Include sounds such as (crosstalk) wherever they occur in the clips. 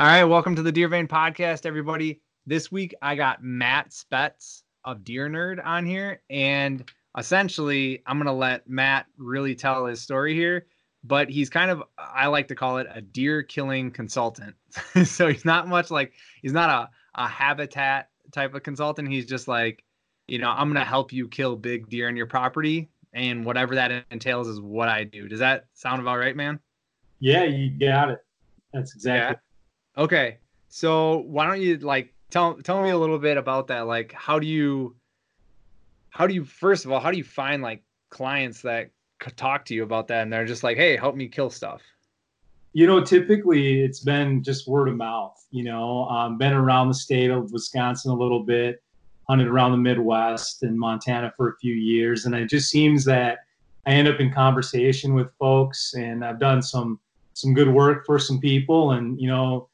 All right, welcome to the Deer Vein Podcast, everybody. This week I got Matt Spetz of Deer Nerd on here, and essentially I'm gonna let Matt really tell his story here. But he's kind of I like to call it a deer killing consultant. (laughs) so he's not much like he's not a, a habitat type of consultant. He's just like, you know, I'm gonna help you kill big deer on your property, and whatever that entails is what I do. Does that sound about right, man? Yeah, you got it. That's exactly. Yeah. Okay. So why don't you like tell tell me a little bit about that? Like how do you how do you first of all, how do you find like clients that could talk to you about that and they're just like, "Hey, help me kill stuff." You know, typically it's been just word of mouth, you know. Um, been around the state of Wisconsin a little bit, hunted around the Midwest and Montana for a few years and it just seems that I end up in conversation with folks and I've done some some good work for some people and you know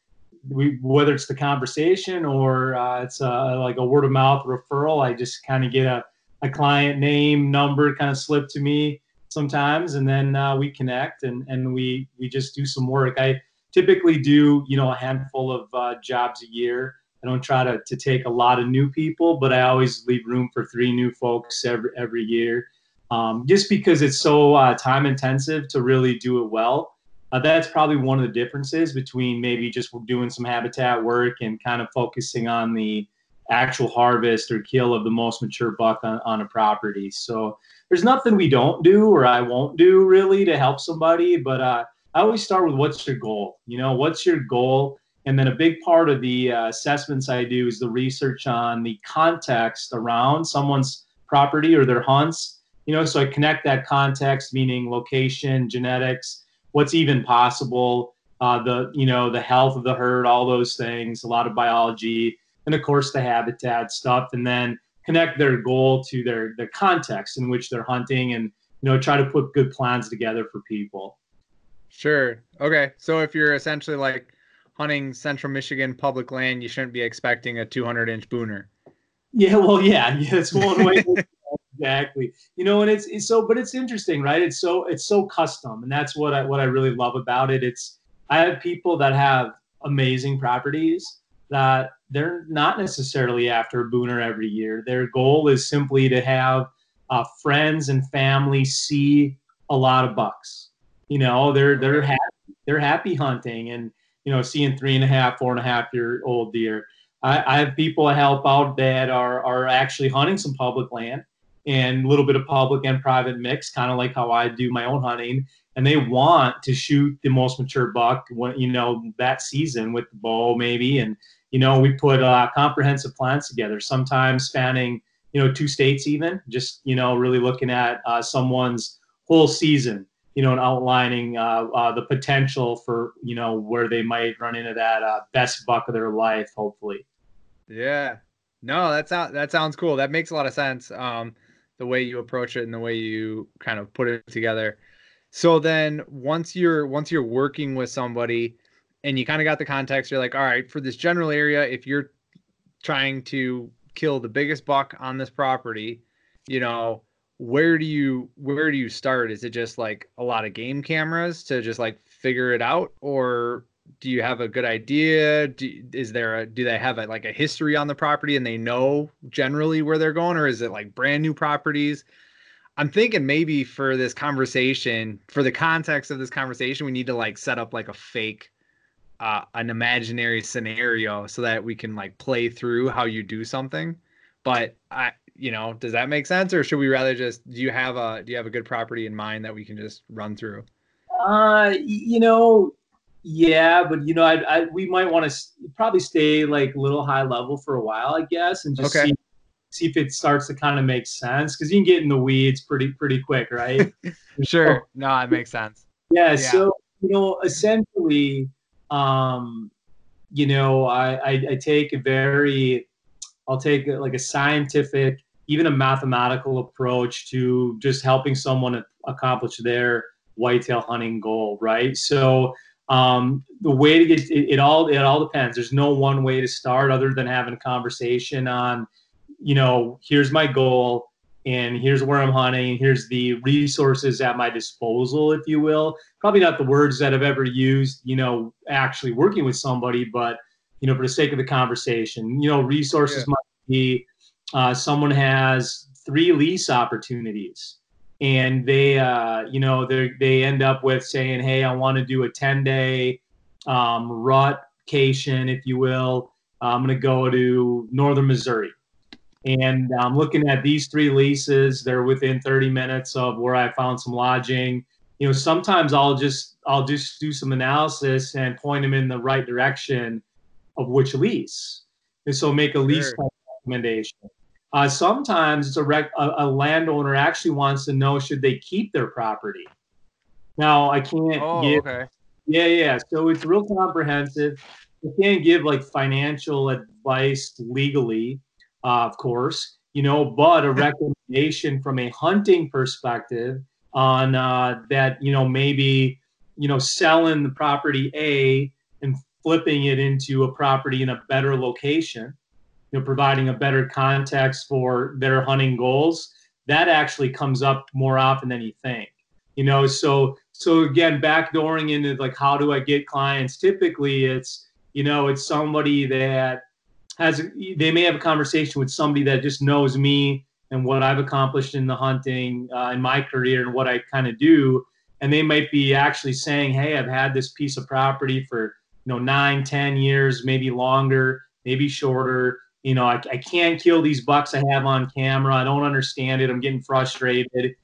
we whether it's the conversation or uh, it's a, like a word of mouth referral, I just kind of get a, a client name number kind of slip to me sometimes, and then uh, we connect and and we we just do some work. I typically do you know a handful of uh, jobs a year. I don't try to, to take a lot of new people, but I always leave room for three new folks every every year, um, just because it's so uh, time intensive to really do it well. Uh, that's probably one of the differences between maybe just doing some habitat work and kind of focusing on the actual harvest or kill of the most mature buck on, on a property. So there's nothing we don't do or I won't do really to help somebody, but uh, I always start with what's your goal? You know, what's your goal? And then a big part of the uh, assessments I do is the research on the context around someone's property or their hunts. You know, so I connect that context, meaning location, genetics, what's even possible, uh, the you know the health of the herd, all those things, a lot of biology, and of course the habitat stuff, and then connect their goal to their their context in which they're hunting, and you know try to put good plans together for people. Sure. Okay. So if you're essentially like hunting central Michigan public land, you shouldn't be expecting a 200 inch booner. Yeah. Well, yeah. (laughs) Yeah. That's one way. Exactly. You know and it's, it's so but it's interesting right? It's so it's so custom and that's what i what i really love about it. It's i have people that have amazing properties that they're not necessarily after a booner every year. Their goal is simply to have uh, friends and family see a lot of bucks. You know they're they're happy they're happy hunting and you know seeing three and a half four and a half year old deer. I, I have people I help out that are are actually hunting some public land and a little bit of public and private mix, kind of like how I do my own hunting. And they want to shoot the most mature buck, when, you know, that season with the bow maybe. And you know, we put uh, comprehensive plans together, sometimes spanning you know two states even. Just you know, really looking at uh, someone's whole season. You know, and outlining uh, uh the potential for you know where they might run into that uh, best buck of their life, hopefully. Yeah, no, that sounds that sounds cool. That makes a lot of sense. Um, the way you approach it and the way you kind of put it together. So then once you're once you're working with somebody and you kind of got the context, you're like, all right, for this general area, if you're trying to kill the biggest buck on this property, you know, where do you where do you start? Is it just like a lot of game cameras to just like figure it out or do you have a good idea? Do, is there a do they have a, like a history on the property and they know generally where they're going, or is it like brand new properties? I'm thinking maybe for this conversation, for the context of this conversation, we need to like set up like a fake, uh, an imaginary scenario so that we can like play through how you do something. But I, you know, does that make sense, or should we rather just do you have a do you have a good property in mind that we can just run through? Uh, you know, yeah, but you know, I, I we might want to probably stay like a little high level for a while, I guess, and just okay. see see if it starts to kind of make sense because you can get in the weeds pretty pretty quick, right? (laughs) sure. So, no, it makes sense. Yeah, yeah. So you know, essentially, um, you know, I, I I take a very, I'll take like a scientific, even a mathematical approach to just helping someone accomplish their whitetail hunting goal, right? So um, the way to get it, it, all it all depends. There's no one way to start other than having a conversation on, you know, here's my goal, and here's where I'm hunting, and here's the resources at my disposal, if you will. Probably not the words that I've ever used, you know, actually working with somebody, but you know, for the sake of the conversation, you know, resources yeah. might be uh, someone has three lease opportunities and they uh, you know they they end up with saying hey i want to do a 10 day um, rutcation if you will. I'm going to go to northern missouri. And i'm looking at these three leases. They're within 30 minutes of where i found some lodging. You know sometimes i'll just i'll just do some analysis and point them in the right direction of which lease. And so make a lease sure. recommendation uh, sometimes it's a, rec- a, a, landowner actually wants to know should they keep their property. Now I can't oh, give. Okay. Yeah, yeah. So it's real comprehensive. I can't give like financial advice legally, uh, of course, you know, but a (laughs) recommendation from a hunting perspective on uh, that, you know, maybe you know selling the property A and flipping it into a property in a better location you know, providing a better context for their hunting goals, that actually comes up more often than you think. You know, so so again, backdooring into like how do I get clients? Typically, it's you know, it's somebody that has they may have a conversation with somebody that just knows me and what I've accomplished in the hunting uh, in my career and what I kind of do, and they might be actually saying, "Hey, I've had this piece of property for you know nine, ten years, maybe longer, maybe shorter." You know, I, I can't kill these bucks I have on camera. I don't understand it. I'm getting frustrated.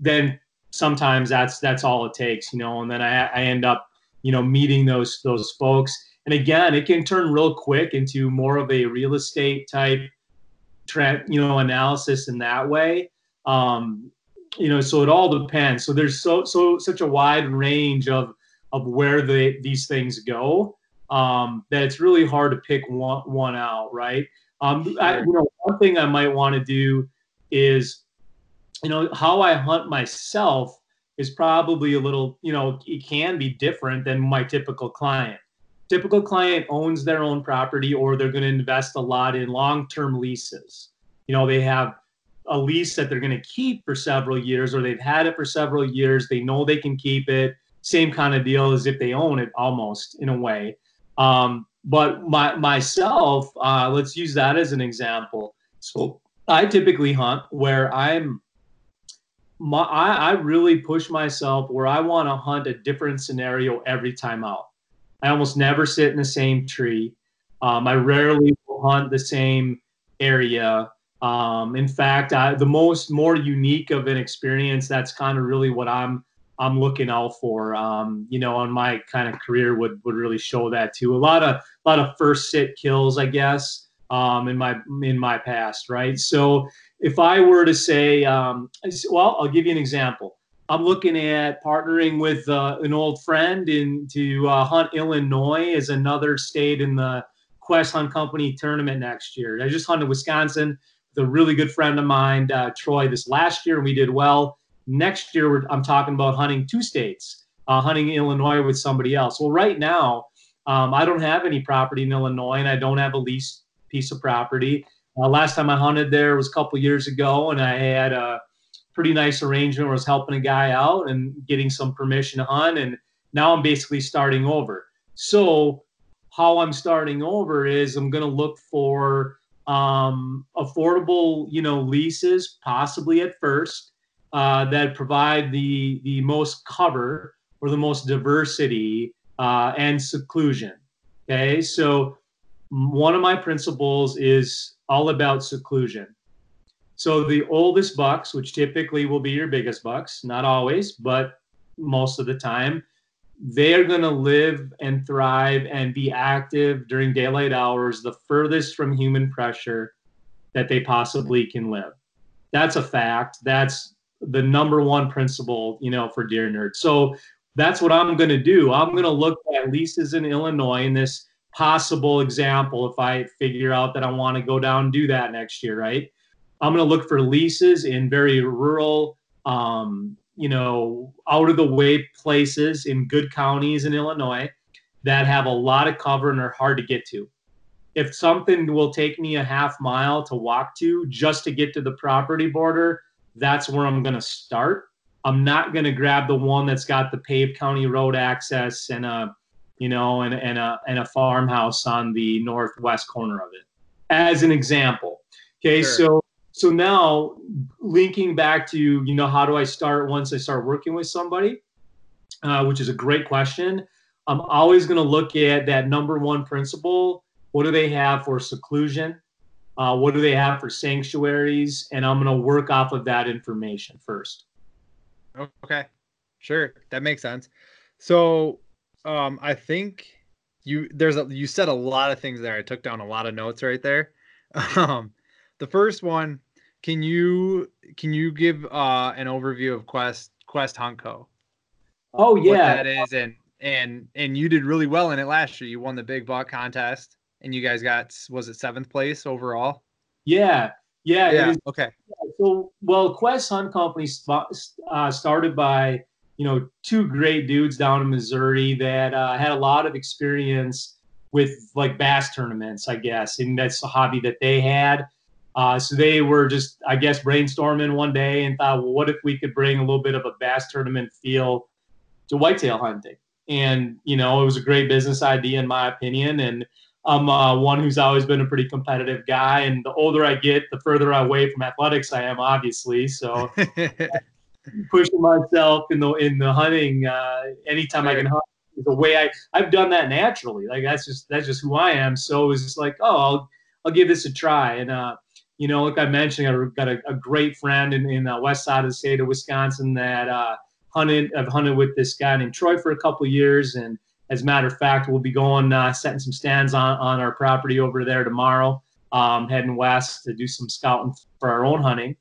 Then sometimes that's that's all it takes, you know. And then I, I end up, you know, meeting those those folks. And again, it can turn real quick into more of a real estate type, tra- you know, analysis in that way. Um, you know, so it all depends. So there's so so such a wide range of of where the these things go um, that it's really hard to pick one, one out, right? Um, I, you know, one thing I might want to do is, you know, how I hunt myself is probably a little, you know, it can be different than my typical client. Typical client owns their own property or they're going to invest a lot in long term leases. You know, they have a lease that they're going to keep for several years or they've had it for several years. They know they can keep it. Same kind of deal as if they own it almost in a way. Um, but my myself, uh, let's use that as an example. So I typically hunt where I'm. My, I, I really push myself where I want to hunt a different scenario every time out. I almost never sit in the same tree. Um, I rarely hunt the same area. Um, in fact, I, the most more unique of an experience. That's kind of really what I'm I'm looking out for. Um, you know, on my kind of career would would really show that too. A lot of a lot of first sit kills, I guess, um, in my in my past, right? So if I were to say, um, well, I'll give you an example. I'm looking at partnering with uh, an old friend in to uh, hunt Illinois as another state in the Quest Hunt Company tournament next year. I just hunted Wisconsin with a really good friend of mine, uh, Troy, this last year, and we did well Next year, I'm talking about hunting two states, uh, hunting Illinois with somebody else. Well, right now, um, I don't have any property in Illinois, and I don't have a lease piece of property. Uh, last time I hunted there was a couple years ago, and I had a pretty nice arrangement where I was helping a guy out and getting some permission to hunt. And now I'm basically starting over. So, how I'm starting over is I'm going to look for um, affordable, you know, leases, possibly at first uh, that provide the the most cover or the most diversity uh, and seclusion. Okay, so one of my principles is all about seclusion. So the oldest bucks, which typically will be your biggest bucks, not always, but most of the time, they're going to live and thrive and be active during daylight hours the furthest from human pressure that they possibly can live. That's a fact. That's the number one principle, you know, for Deer Nerd. So that's what I'm going to do. I'm going to look at leases in Illinois in this possible example if I figure out that I want to go down and do that next year, right? I'm going to look for leases in very rural, um, you know, out of the way places in good counties in Illinois that have a lot of cover and are hard to get to. if something will take me a half mile to walk to just to get to the property border, that's where I'm going to start. I'm not going to grab the one that's got the paved county road access and a, you know, and, and a and a farmhouse on the northwest corner of it, as an example. Okay, sure. so so now linking back to you know how do I start once I start working with somebody, uh, which is a great question. I'm always going to look at that number one principle. What do they have for seclusion? Uh, what do they have for sanctuaries? And I'm going to work off of that information first. Okay, sure, that makes sense. So, um, I think you there's a you said a lot of things there. I took down a lot of notes right there. (laughs) Um, the first one, can you can you give uh an overview of Quest Quest Hunt Co? Oh yeah, what that is, and and and you did really well in it last year. You won the big buck contest, and you guys got was it seventh place overall? Yeah, yeah, yeah. Okay. So, well, Quest Hunt Company uh, started by you know two great dudes down in Missouri that uh, had a lot of experience with like bass tournaments, I guess, and that's a hobby that they had. Uh, so they were just, I guess, brainstorming one day and thought, well, what if we could bring a little bit of a bass tournament feel to whitetail hunting? And you know, it was a great business idea in my opinion, and I'm uh, one who's always been a pretty competitive guy, and the older I get, the further away from athletics I am, obviously. So (laughs) pushing myself in the in the hunting uh, anytime I can hunt the way I I've done that naturally. Like that's just that's just who I am. So it's just like, oh, I'll I'll give this a try. And uh, you know, like I mentioned, I've got a, a great friend in, in the west side of the state of Wisconsin that uh, hunted. I've hunted with this guy named Troy for a couple years, and as a matter of fact, we'll be going uh, setting some stands on, on our property over there tomorrow, um, heading west to do some scouting for our own hunting.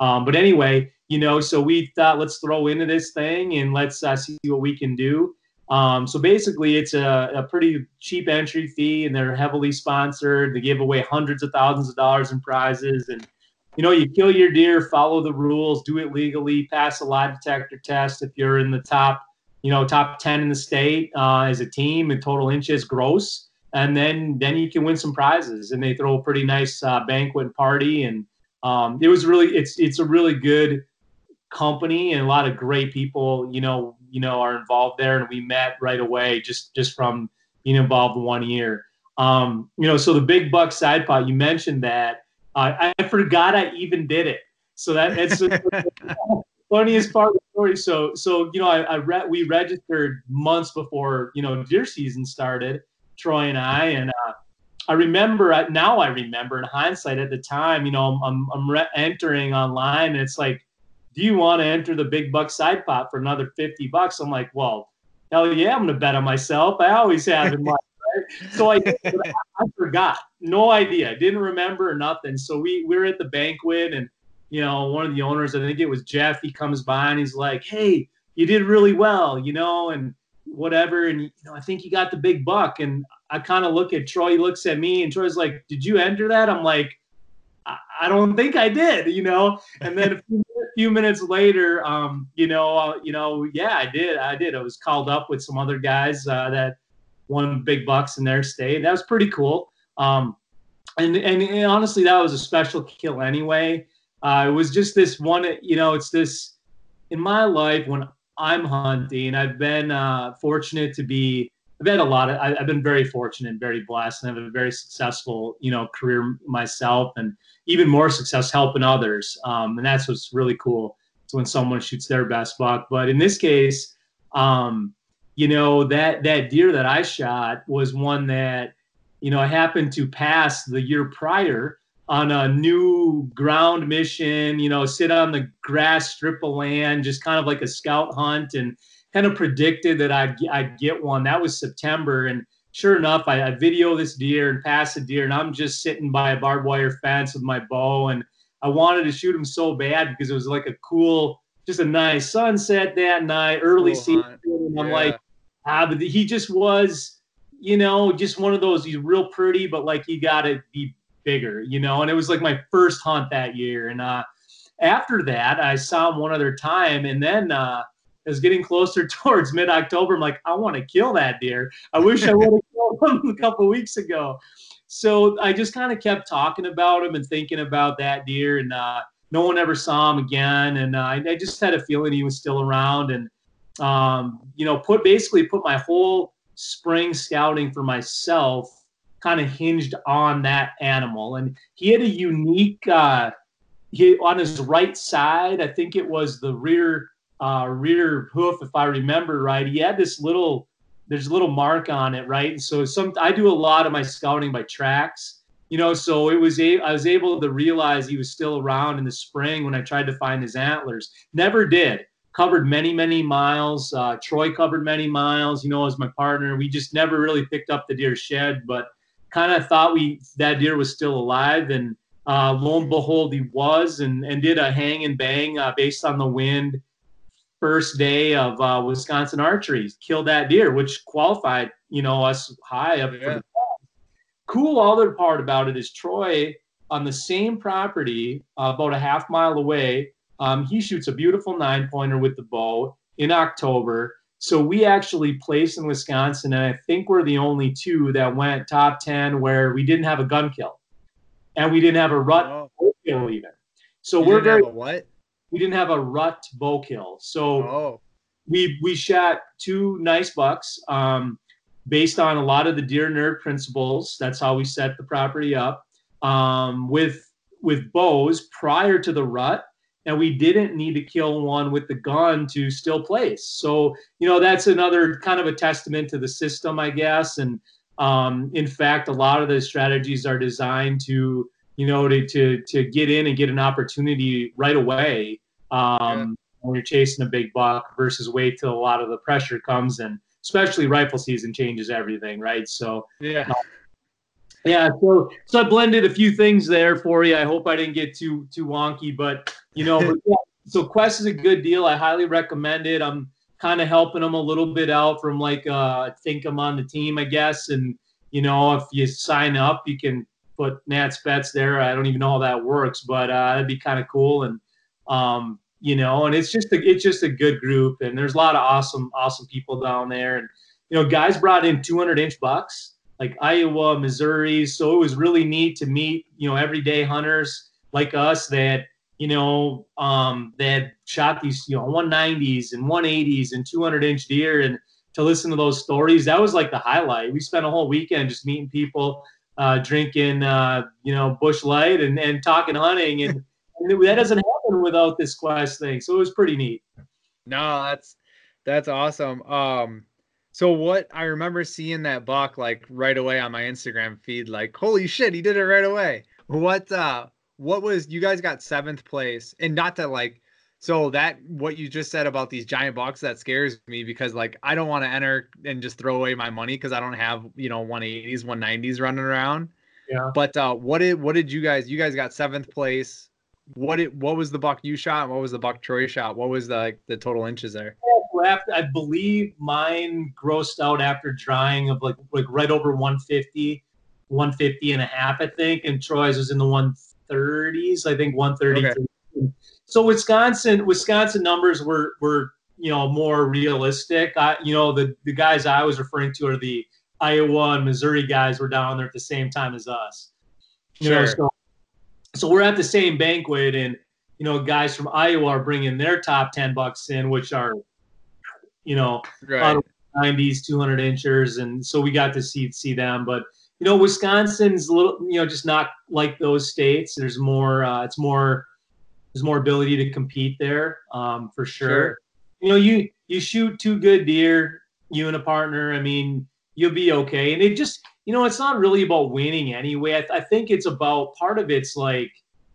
Um, but anyway, you know, so we thought let's throw into this thing and let's uh, see what we can do. Um, so basically, it's a, a, pretty cheap entry fee, and they're heavily sponsored. They give away hundreds of thousands of dollars in prizes, and you know, you kill your deer, follow the rules, do it legally, pass a lie detector test. If you're in the top you know, top 10 in the state uh, as a team in total inches gross. And then, then you can win some prizes and they throw a pretty nice uh, banquet party. And um, it was really, it's, it's a really good company and a lot of great people, you know, you know, are involved there. And we met right away just, just from being involved one year. Um, you know, so the big buck side pot, you mentioned that. Uh, I forgot I even did it. So that, that's (laughs) funniest part of the story. So, so you know, I, I re- we registered months before you know deer season started, Troy and I, and uh, I remember now I remember in hindsight at the time, you know, I'm I'm re- entering online and it's like, do you want to enter the big buck side pot for another fifty bucks? I'm like, well, hell yeah, I'm gonna bet on myself. I always have in (laughs) my? So I, I, I forgot, no idea, didn't remember nothing. So we we were at the banquet and you know, one of the owners, I think it was Jeff, he comes by and he's like, Hey, you did really well, you know, and whatever. And, you know, I think you got the big buck. And I kind of look at Troy, he looks at me and Troy's like, Did you enter that? I'm like, I, I don't think I did, you know? And then a (laughs) few, a few minutes later, um, you know, uh, you know, yeah, I did. I did. I was called up with some other guys uh, that won big bucks in their state. That was pretty cool. Um, and, and, and honestly, that was a special kill anyway. Uh, it was just this one, you know, it's this in my life when I'm hunting. I've been uh, fortunate to be. I've had a lot of. I, have been very fortunate, and very blessed, and have a very successful, you know, career myself, and even more success helping others. Um, and that's what's really cool. It's when someone shoots their best buck. But in this case, um, you know, that that deer that I shot was one that, you know, I happened to pass the year prior on a new ground mission, you know, sit on the grass strip of land, just kind of like a scout hunt, and kind of predicted that I'd, I'd get one. That was September. And sure enough, I, I video this deer and pass a deer, and I'm just sitting by a barbed wire fence with my bow. And I wanted to shoot him so bad because it was like a cool, just a nice sunset that night, early cool season. And I'm yeah. like, ah, but he just was, you know, just one of those, he's real pretty, but like he got to be bigger, you know. And it was like my first hunt that year. And uh, after that, I saw him one other time, and then uh, was getting closer (laughs) towards mid October. I'm like, I want to kill that deer. I wish I would have (laughs) killed him a couple weeks ago. So I just kind of kept talking about him and thinking about that deer, and uh, no one ever saw him again. And uh, I just had a feeling he was still around, and um, you know, put basically put my whole spring scouting for myself kind of hinged on that animal. And he had a unique, uh, he on his right side, I think it was the rear uh, rear hoof, if I remember right. He had this little, there's a little mark on it, right? And so some, I do a lot of my scouting by tracks, you know. So it was a, I was able to realize he was still around in the spring when I tried to find his antlers. Never did. Covered many, many miles. Uh, Troy covered many miles, you know, as my partner. We just never really picked up the deer shed, but kind of thought we that deer was still alive, and uh, lo and behold, he was, and and did a hang and bang uh, based on the wind. First day of uh, Wisconsin archery, killed that deer, which qualified, you know, us high up. Yeah. Cool. Other part about it is Troy on the same property, uh, about a half mile away. Um, he shoots a beautiful nine pointer with the bow in October. So we actually placed in Wisconsin, and I think we're the only two that went top 10 where we didn't have a gun kill. And we didn't have a rut oh. bow kill even. So you we're very what? We didn't have a rut bow kill. So oh. we we shot two nice bucks um, based on a lot of the deer nerd principles. That's how we set the property up um, with with bows prior to the rut and we didn't need to kill one with the gun to still place. So, you know, that's another kind of a testament to the system, I guess. And um, in fact, a lot of the strategies are designed to, you know, to to to get in and get an opportunity right away um, yeah. when you're chasing a big buck versus wait till a lot of the pressure comes and especially rifle season changes everything, right? So yeah. Uh, yeah, so so I blended a few things there for you. I hope I didn't get too too wonky, but you know, but (laughs) yeah, so Quest is a good deal. I highly recommend it. I'm kind of helping them a little bit out from like uh, I think I'm on the team, I guess. And you know, if you sign up, you can put Matt Spetz there. I don't even know how that works, but uh, that'd be kind of cool. And um, you know, and it's just a, it's just a good group, and there's a lot of awesome awesome people down there. And you know, guys brought in 200 inch bucks like Iowa, Missouri. So it was really neat to meet you know everyday hunters like us that you know, um, had shot these, you know, 190s and 180s and 200 inch deer, and to listen to those stories, that was like the highlight. We spent a whole weekend just meeting people, uh, drinking, uh, you know, Busch Light and and talking hunting, and, (laughs) and that doesn't happen without this quest thing. So it was pretty neat. No, that's that's awesome. Um, so what I remember seeing that buck like right away on my Instagram feed, like, holy shit, he did it right away. What uh what was you guys got seventh place and not to like so that what you just said about these giant bucks that scares me because like I don't want to enter and just throw away my money because I don't have you know 180s 190s running around. Yeah. But uh, what did what did you guys you guys got seventh place? What it what was the buck you shot? What was the buck Troy shot? What was the like, the total inches there? After, I believe mine grossed out after drying of like like right over 150, 150 and a half I think, and Troy's was in the 130s, I think 130. Okay. So Wisconsin, Wisconsin numbers were were you know more realistic. I, you know the the guys I was referring to are the Iowa and Missouri guys were down there at the same time as us. You sure. know, so, so we're at the same banquet, and you know guys from Iowa are bringing their top ten bucks in, which are you know right. 90s, 200 inchers, and so we got to see see them, but you know, Wisconsin's a little, you know, just not like those states. There's more, uh, it's more, there's more ability to compete there, um, for sure. sure. You know, you you shoot two good deer, you and a partner. I mean, you'll be okay. And it just, you know, it's not really about winning anyway. I, th- I think it's about part of it's like,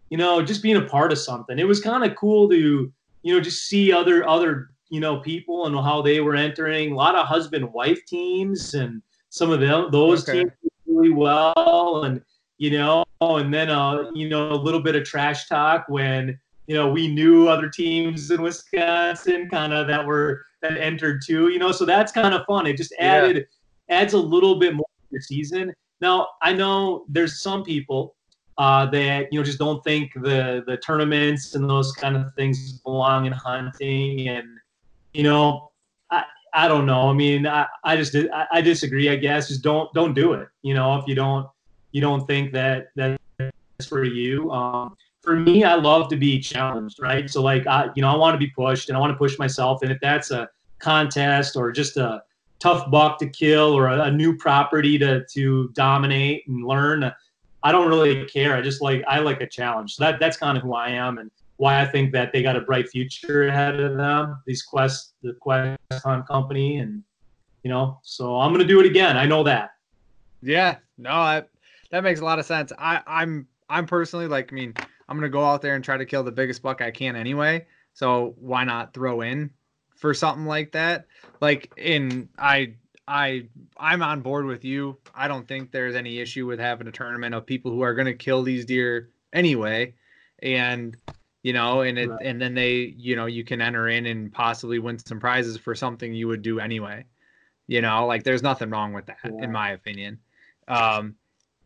you know, just being a part of something. It was kind of cool to, you know, just see other other you know people and how they were entering. A lot of husband wife teams and some of them those okay. teams really well and you know and then uh you know a little bit of trash talk when you know we knew other teams in wisconsin kind of that were that entered too you know so that's kind of fun it just added yeah. adds a little bit more to the season now i know there's some people uh, that you know just don't think the the tournaments and those kind of things belong in hunting and you know I I don't know. I mean, I, I just I, I disagree. I guess just don't don't do it. You know, if you don't you don't think that that's for you. Um, for me, I love to be challenged, right? So like I you know I want to be pushed and I want to push myself. And if that's a contest or just a tough buck to kill or a, a new property to to dominate and learn, I don't really care. I just like I like a challenge. So that that's kind of who I am and why I think that they got a bright future ahead of them. These Quest, the Quest Hunt Company, and you know, so I'm gonna do it again. I know that. Yeah, no, I, that makes a lot of sense. I, I'm I'm personally like, I mean, I'm gonna go out there and try to kill the biggest buck I can anyway. So why not throw in for something like that? Like in I I I'm on board with you. I don't think there's any issue with having a tournament of people who are gonna kill these deer anyway. And you know, and it right. and then they, you know, you can enter in and possibly win some prizes for something you would do anyway. You know, like there's nothing wrong with that, yeah. in my opinion. Um,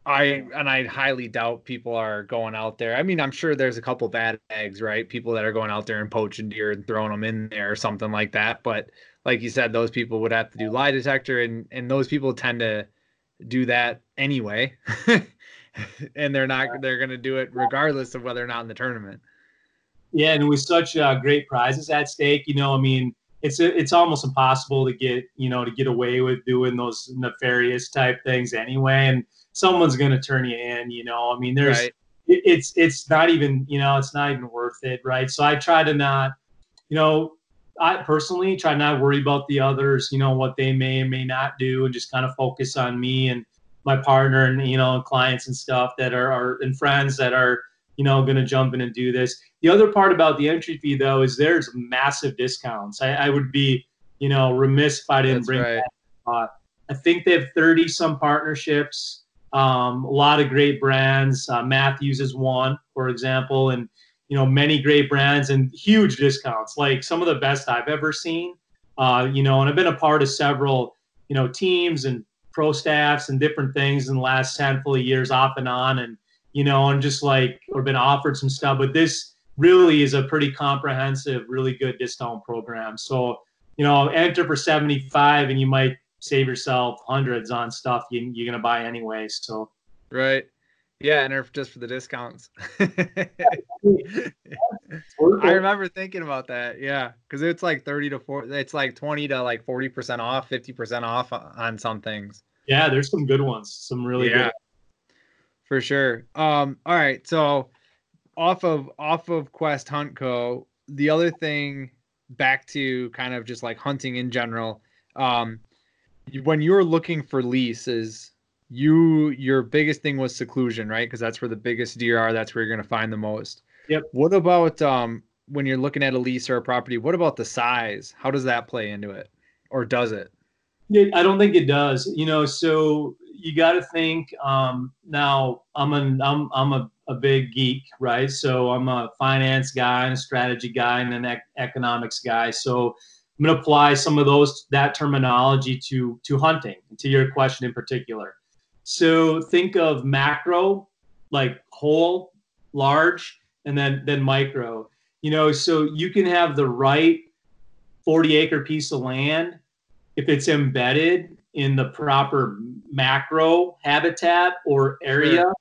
I and I highly doubt people are going out there. I mean, I'm sure there's a couple bad eggs, right? People that are going out there and poaching deer and throwing them in there or something like that. But like you said, those people would have to do lie detector, and and those people tend to do that anyway. (laughs) and they're not they're going to do it regardless of whether or not in the tournament. Yeah, and with such uh, great prizes at stake, you know, I mean, it's it's almost impossible to get you know to get away with doing those nefarious type things anyway, and someone's going to turn you in. You know, I mean, there's right. it, it's it's not even you know it's not even worth it, right? So I try to not, you know, I personally try not worry about the others, you know, what they may and may not do, and just kind of focus on me and my partner and you know clients and stuff that are, are and friends that are you know going to jump in and do this the other part about the entry fee, though, is there's massive discounts. I, I would be, you know, remiss if I didn't That's bring right. that. Uh, I think they have 30 some partnerships, um, a lot of great brands. Uh, Mathews is one, for example, and you know many great brands and huge discounts, like some of the best I've ever seen. Uh, you know, and I've been a part of several, you know, teams and pro staffs and different things in the last handful of years, off and on, and you know, and just like or been offered some stuff. But this really is a pretty comprehensive, really good discount program. So, you know, enter for 75 and you might save yourself hundreds on stuff you, you're going to buy anyway. So, right. Yeah, enter just for the discounts. (laughs) I remember thinking about that. Yeah, because it's like thirty to four. It's like twenty to like forty percent off, fifty percent off on some things. Yeah, there's some good ones. Some really yeah, good. For sure. Um. All right. So off of off of Quest Hunt Co. The other thing, back to kind of just like hunting in general. Um, when you're looking for leases, you your biggest thing was seclusion, right? Because that's where the biggest deer are. That's where you're going to find the most. Yep. What about um when you're looking at a lease or a property? What about the size? How does that play into it, or does it? I don't think it does. You know, so you got to think. Um, now, I'm an I'm I'm a a big geek, right? So I'm a finance guy and a strategy guy and an ec- economics guy. So I'm going to apply some of those that terminology to to hunting, to your question in particular. So think of macro, like whole, large, and then then micro. You know, so you can have the right 40 acre piece of land if it's embedded in the proper macro habitat or area. Sure.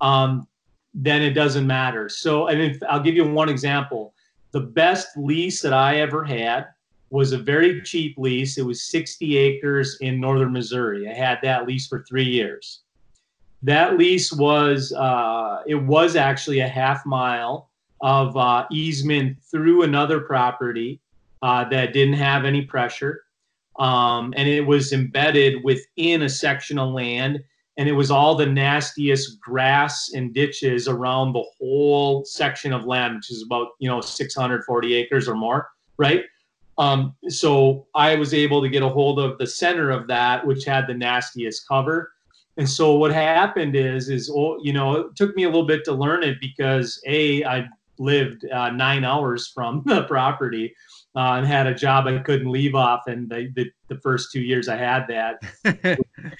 Um, then it doesn't matter. So, and if, I'll give you one example. The best lease that I ever had was a very cheap lease. It was 60 acres in northern Missouri. I had that lease for three years. That lease was, uh, it was actually a half mile of uh, easement through another property uh, that didn't have any pressure. Um, and it was embedded within a section of land and it was all the nastiest grass and ditches around the whole section of land, which is about you know 640 acres or more, right? Um, so I was able to get a hold of the center of that, which had the nastiest cover. And so what happened is, is oh, you know, it took me a little bit to learn it because a I lived uh, nine hours from (laughs) the property uh, and had a job I couldn't leave off, and the the, the first two years I had that.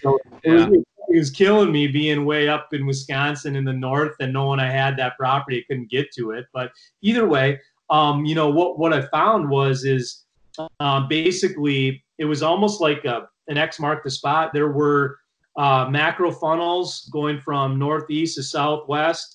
so (laughs) yeah it was killing me being way up in Wisconsin in the north and knowing I had that property, I couldn't get to it. But either way, um, you know what what I found was is um, basically it was almost like a, an X marked the spot. There were uh, macro funnels going from northeast to southwest,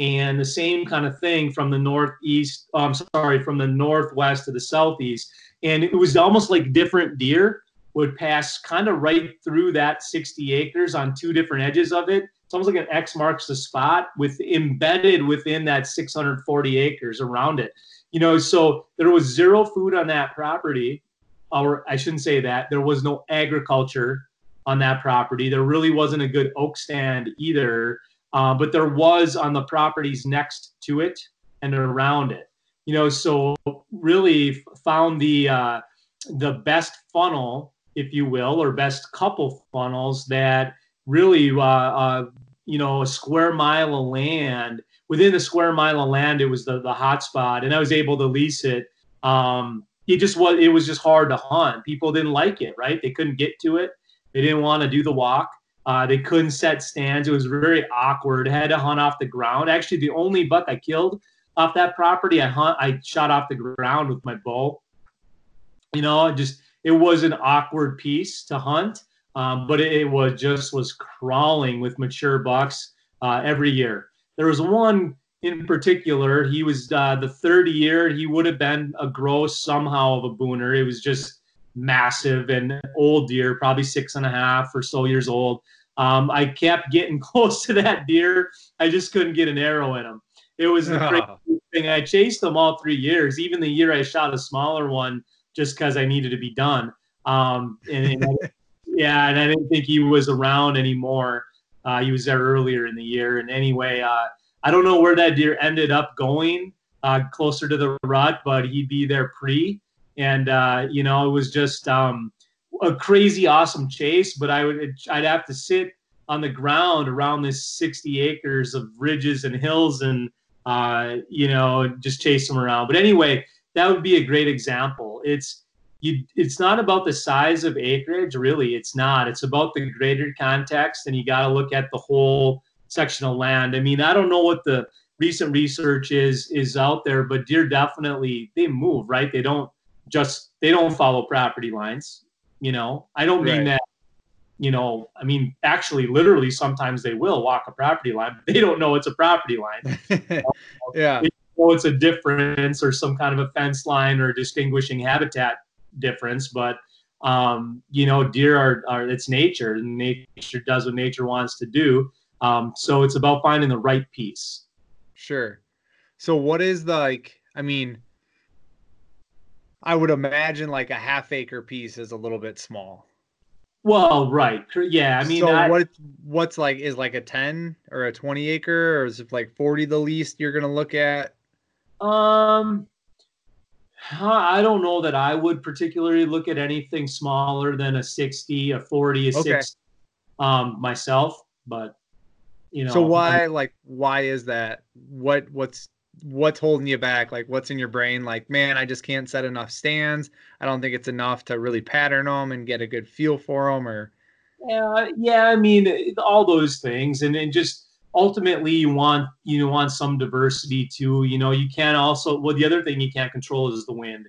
and the same kind of thing from the northeast. I'm sorry, from the northwest to the southeast, and it was almost like different deer would pass kind of right through that 60 acres on two different edges of it. It's almost like an X marks the spot with embedded within that 640 acres around it. You know, so there was zero food on that property, or I shouldn't say that. There was no agriculture on that property. There really wasn't a good oak stand either, uh, but there was on the properties next to it and around it. You know, so really found the uh, the best funnel if you will, or best couple funnels that really, uh, uh, you know, a square mile of land. Within the square mile of land, it was the the hot spot, and I was able to lease it. Um, it just was it was just hard to hunt. People didn't like it, right? They couldn't get to it. They didn't want to do the walk. Uh, they couldn't set stands. It was very awkward. I had to hunt off the ground. Actually, the only buck I killed off that property, I hunt. I shot off the ground with my bow. You know, just it was an awkward piece to hunt, um, but it, it, was just was crawling with mature bucks uh, every year. There was one in particular. He was uh, the third year. He would have been a gross somehow of a booner. It was just massive and old deer, probably six and a half or so years old. Um, I kept getting (laughs) close to that deer. I just couldn't get an arrow in him. It was the (laughs) thing. I chased them all three years. Even the year I shot a smaller one, just because I needed to be done. Um, and, and (laughs) yeah, and I didn't think he was around anymore. Uh, he was there earlier in the year. And anyway, uh, I don't know where that deer ended up going uh, closer to the rut, but he'd be there pre. And uh, you know, it was just um, a crazy, awesome chase. But I would, I'd have to sit on the ground around this 60 acres of ridges and hills, and uh, you know, just chase them around. But anyway, that would be a great example. It's you it's not about the size of acreage, really. It's not. It's about the greater context, and you got to look at the whole section of land. I mean, I don't know what the recent research is is out there, but deer definitely they move, right? They don't just they don't follow property lines. You know, I don't mean right. that you know, I mean, actually, literally, sometimes they will walk a property line, but they don't know it's a property line. (laughs) yeah know it's a difference or some kind of a fence line or distinguishing habitat difference, but um, you know, deer are, are it's nature, and nature does what nature wants to do. Um, so it's about finding the right piece. Sure. So what is the like? I mean, I would imagine like a half acre piece is a little bit small. Well, right. Yeah. I mean, so I, what what's like is like a 10 or a 20 acre or is it like 40 the least you're going to look at? Um, I don't know that I would particularly look at anything smaller than a 60, a 40, a okay. 60 um, myself, but you know. So why, I'm, like, why is that? What, what's, what's holding you back? Like, what's in your brain? Like, man, I just can't set enough stands. I don't think it's enough to really pattern them and get a good feel for them or. Yeah, yeah. I mean, all those things, and and just ultimately you want you want some diversity too. You know, you can't also well the other thing you can't control is the wind.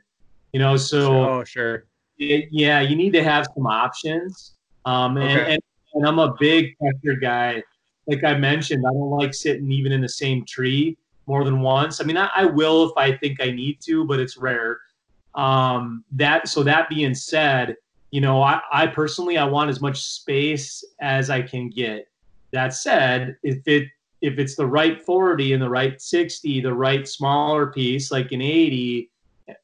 You know, so oh sure. It, yeah, you need to have some options. Um, and, okay. and, and I'm a big pressure guy. Like I mentioned, I don't like sitting even in the same tree more than once. I mean, I, I will if I think I need to, but it's rare. Um, that so that being said, you know, I, I personally I want as much space as I can get. That said, if it if it's the right 40 and the right 60, the right smaller piece like an 80,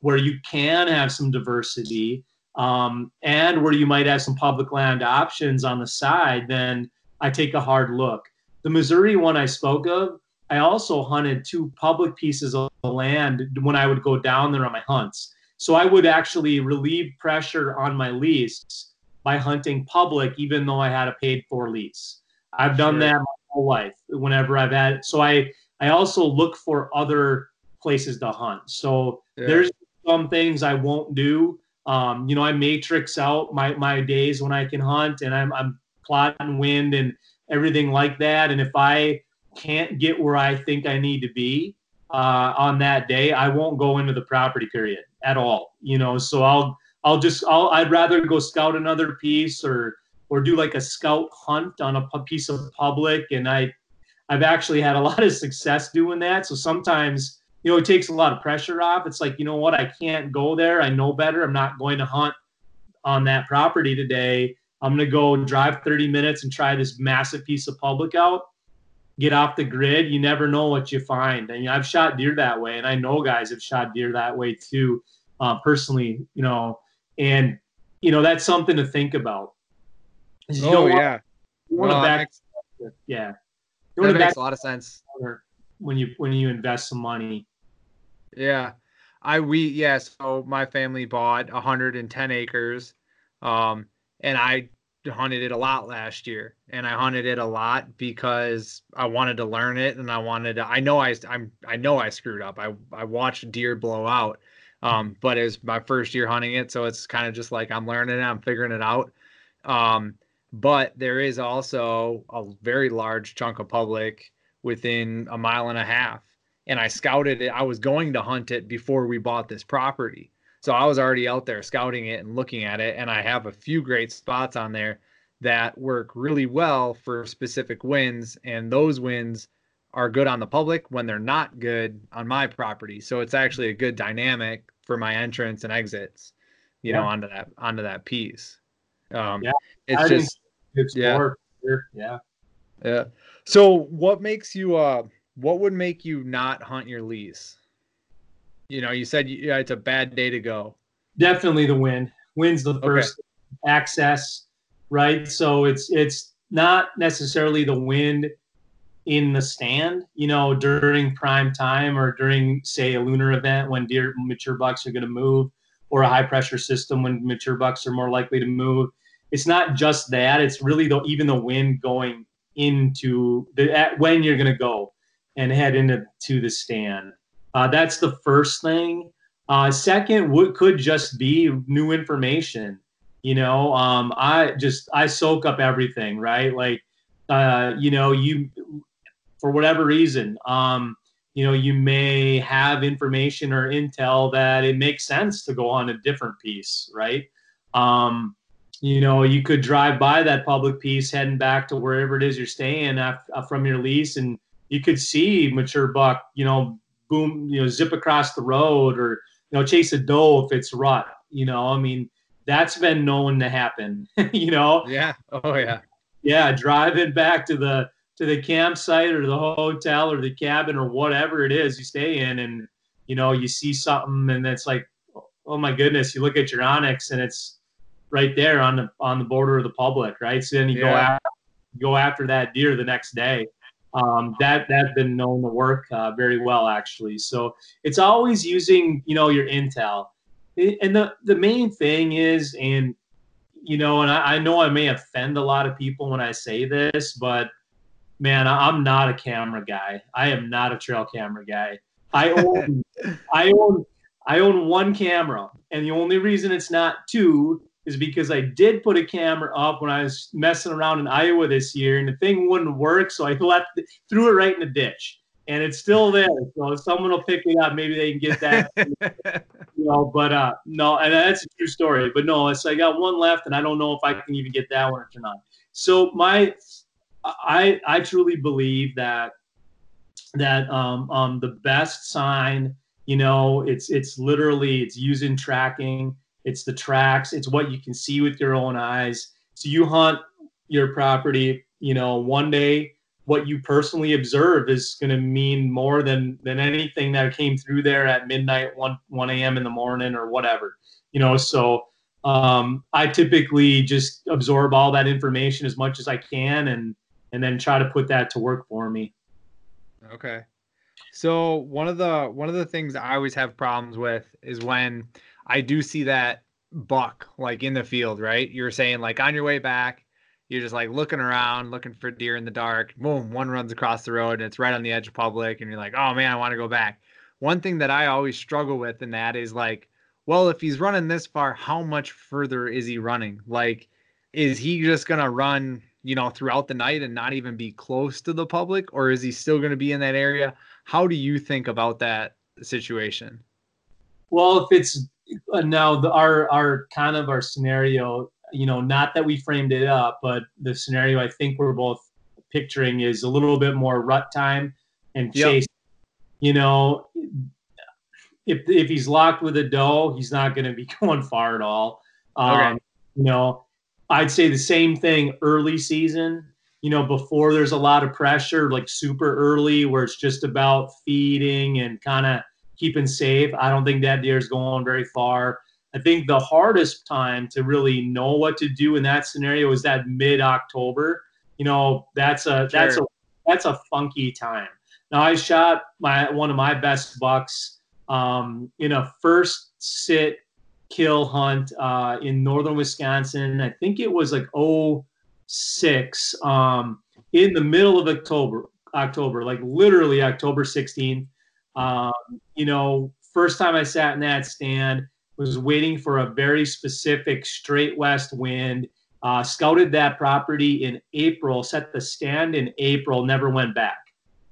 where you can have some diversity, um, and where you might have some public land options on the side, then I take a hard look. The Missouri one I spoke of, I also hunted two public pieces of land when I would go down there on my hunts. So I would actually relieve pressure on my lease by hunting public, even though I had a paid for lease. I've done sure. that my whole life whenever I've had. So I I also look for other places to hunt. So yeah. there's some things I won't do. Um, you know, I matrix out my my days when I can hunt, and I'm I'm plotting wind and everything like that. And if I can't get where I think I need to be uh, on that day, I won't go into the property period at all. You know, so I'll I'll just I'll I'd rather go scout another piece or or do like a scout hunt on a piece of public, and I I've actually had a (laughs) lot of success doing that. So sometimes you know it takes a lot of pressure off. It's like you know what I can't go there. I know better. I'm not going to hunt on that property today. I'm going to go drive 30 minutes and try this massive piece of public out get off the grid, you never know what you find. And I've shot deer that way, and I know guys have shot deer that way too, uh, personally. You know, and you know that's something to think about. Oh yeah, want back, makes, yeah, you that makes a lot of sense when you when you invest some money. Yeah, I we yeah. So my family bought 110 acres, um, and I hunted it a lot last year and I hunted it a lot because I wanted to learn it and I wanted to I know I I'm I know I screwed up. I I watched deer blow out. Um but it was my first year hunting it so it's kind of just like I'm learning it, I'm figuring it out. Um but there is also a very large chunk of public within a mile and a half and I scouted it. I was going to hunt it before we bought this property. So I was already out there scouting it and looking at it, and I have a few great spots on there that work really well for specific winds, and those winds are good on the public when they're not good on my property. So it's actually a good dynamic for my entrance and exits, you yeah. know, onto that onto that piece. Um, yeah, it's I just yeah. yeah, yeah. So what makes you uh what would make you not hunt your lease? You know, you said yeah, it's a bad day to go. Definitely the wind. Wind's the first okay. access, right? So it's it's not necessarily the wind in the stand, you know, during prime time or during say a lunar event when deer mature bucks are going to move or a high pressure system when mature bucks are more likely to move. It's not just that, it's really the even the wind going into the at when you're going to go and head into to the stand. Uh, that's the first thing. Uh, second, what could just be new information. You know, um, I just I soak up everything, right? Like, uh, you know, you for whatever reason, um, you know, you may have information or intel that it makes sense to go on a different piece, right? Um, you know, you could drive by that public piece heading back to wherever it is you're staying uh, from your lease, and you could see mature buck, you know, boom, you know, zip across the road or, you know, chase a doe if it's rut. You know, I mean, that's been known to happen, (laughs) you know? Yeah. Oh yeah. Yeah. Driving back to the, to the campsite or the hotel or the cabin or whatever it is you stay in and, you know, you see something and it's like, oh my goodness, you look at your onX and it's right there on the, on the border of the public. Right. So then you yeah. go after, go after that deer the next day um, that that's been known to work uh, very well actually. So it's always using you know your intel, and the the main thing is, and you know, and I, I know I may offend a lot of people when I say this, but man, I'm not a camera guy. I am not a trail camera guy. I (laughs) own I own I own one camera, and the only reason it's not two is because I did put a camera up when I was messing around in Iowa this year, and the thing wouldn't work, so I left threw it right in the ditch, and it's still there. So if someone will pick it up, maybe they can get that. (laughs) you know, but uh, no, and that's a true story. But no, it's I got one left, and I don't know if I can even get that one or not. So my, I I truly believe that that um, um the best sign, you know, it's it's literally it's using tracking it's the tracks, it's what you can see with your own eyes. So you hunt your property, you know, one day what you personally observe is going to mean more than than anything that came through there at midnight 1 1 a.m in the morning or whatever you know? So um, i typically just absorb all that information as much as i can and and then try to put that to work for me. Okay. So one of the one of the things i always have problems with is when I do see that buck like in the field, right? You're saying like on your way back, you're just like looking around, looking for deer in the dark. Boom, one runs across the road and it's right on the edge of public, and you're like, oh man, I want to go back. One thing that I always struggle with in that is like, well, if he's running this far, how much further is he running? Like, is he just gonna run, you know, throughout the night and not even be close to the public, or is he still gonna be in that area? How do you think about that situation? Well, if it's now the, our our kind of our scenario, you know, not that we framed it up, but the scenario I think we're both picturing is a little bit more rut time and chase. Yep. You know, if if he's locked with a doe, he's not going to be (laughs) going far at all. Um, okay. You know, I'd say the same thing early season. You know, before there's a lot of pressure, like super early, where it's just about feeding and kind of keeping safe. I don't think that deer is going very far. I think the hardest time to really know what to do in that scenario is that mid October. You know, that's a sure. that's a that's a funky time. Now I shot my one of my best bucks um, in a first sit kill hunt uh, in northern Wisconsin. I think it was like 06 um, in the middle of October. October, like literally October 16th. Um, you know, first time I sat in that stand was waiting for a very specific straight west wind. Uh, scouted that property in April, set the stand in April, never went back.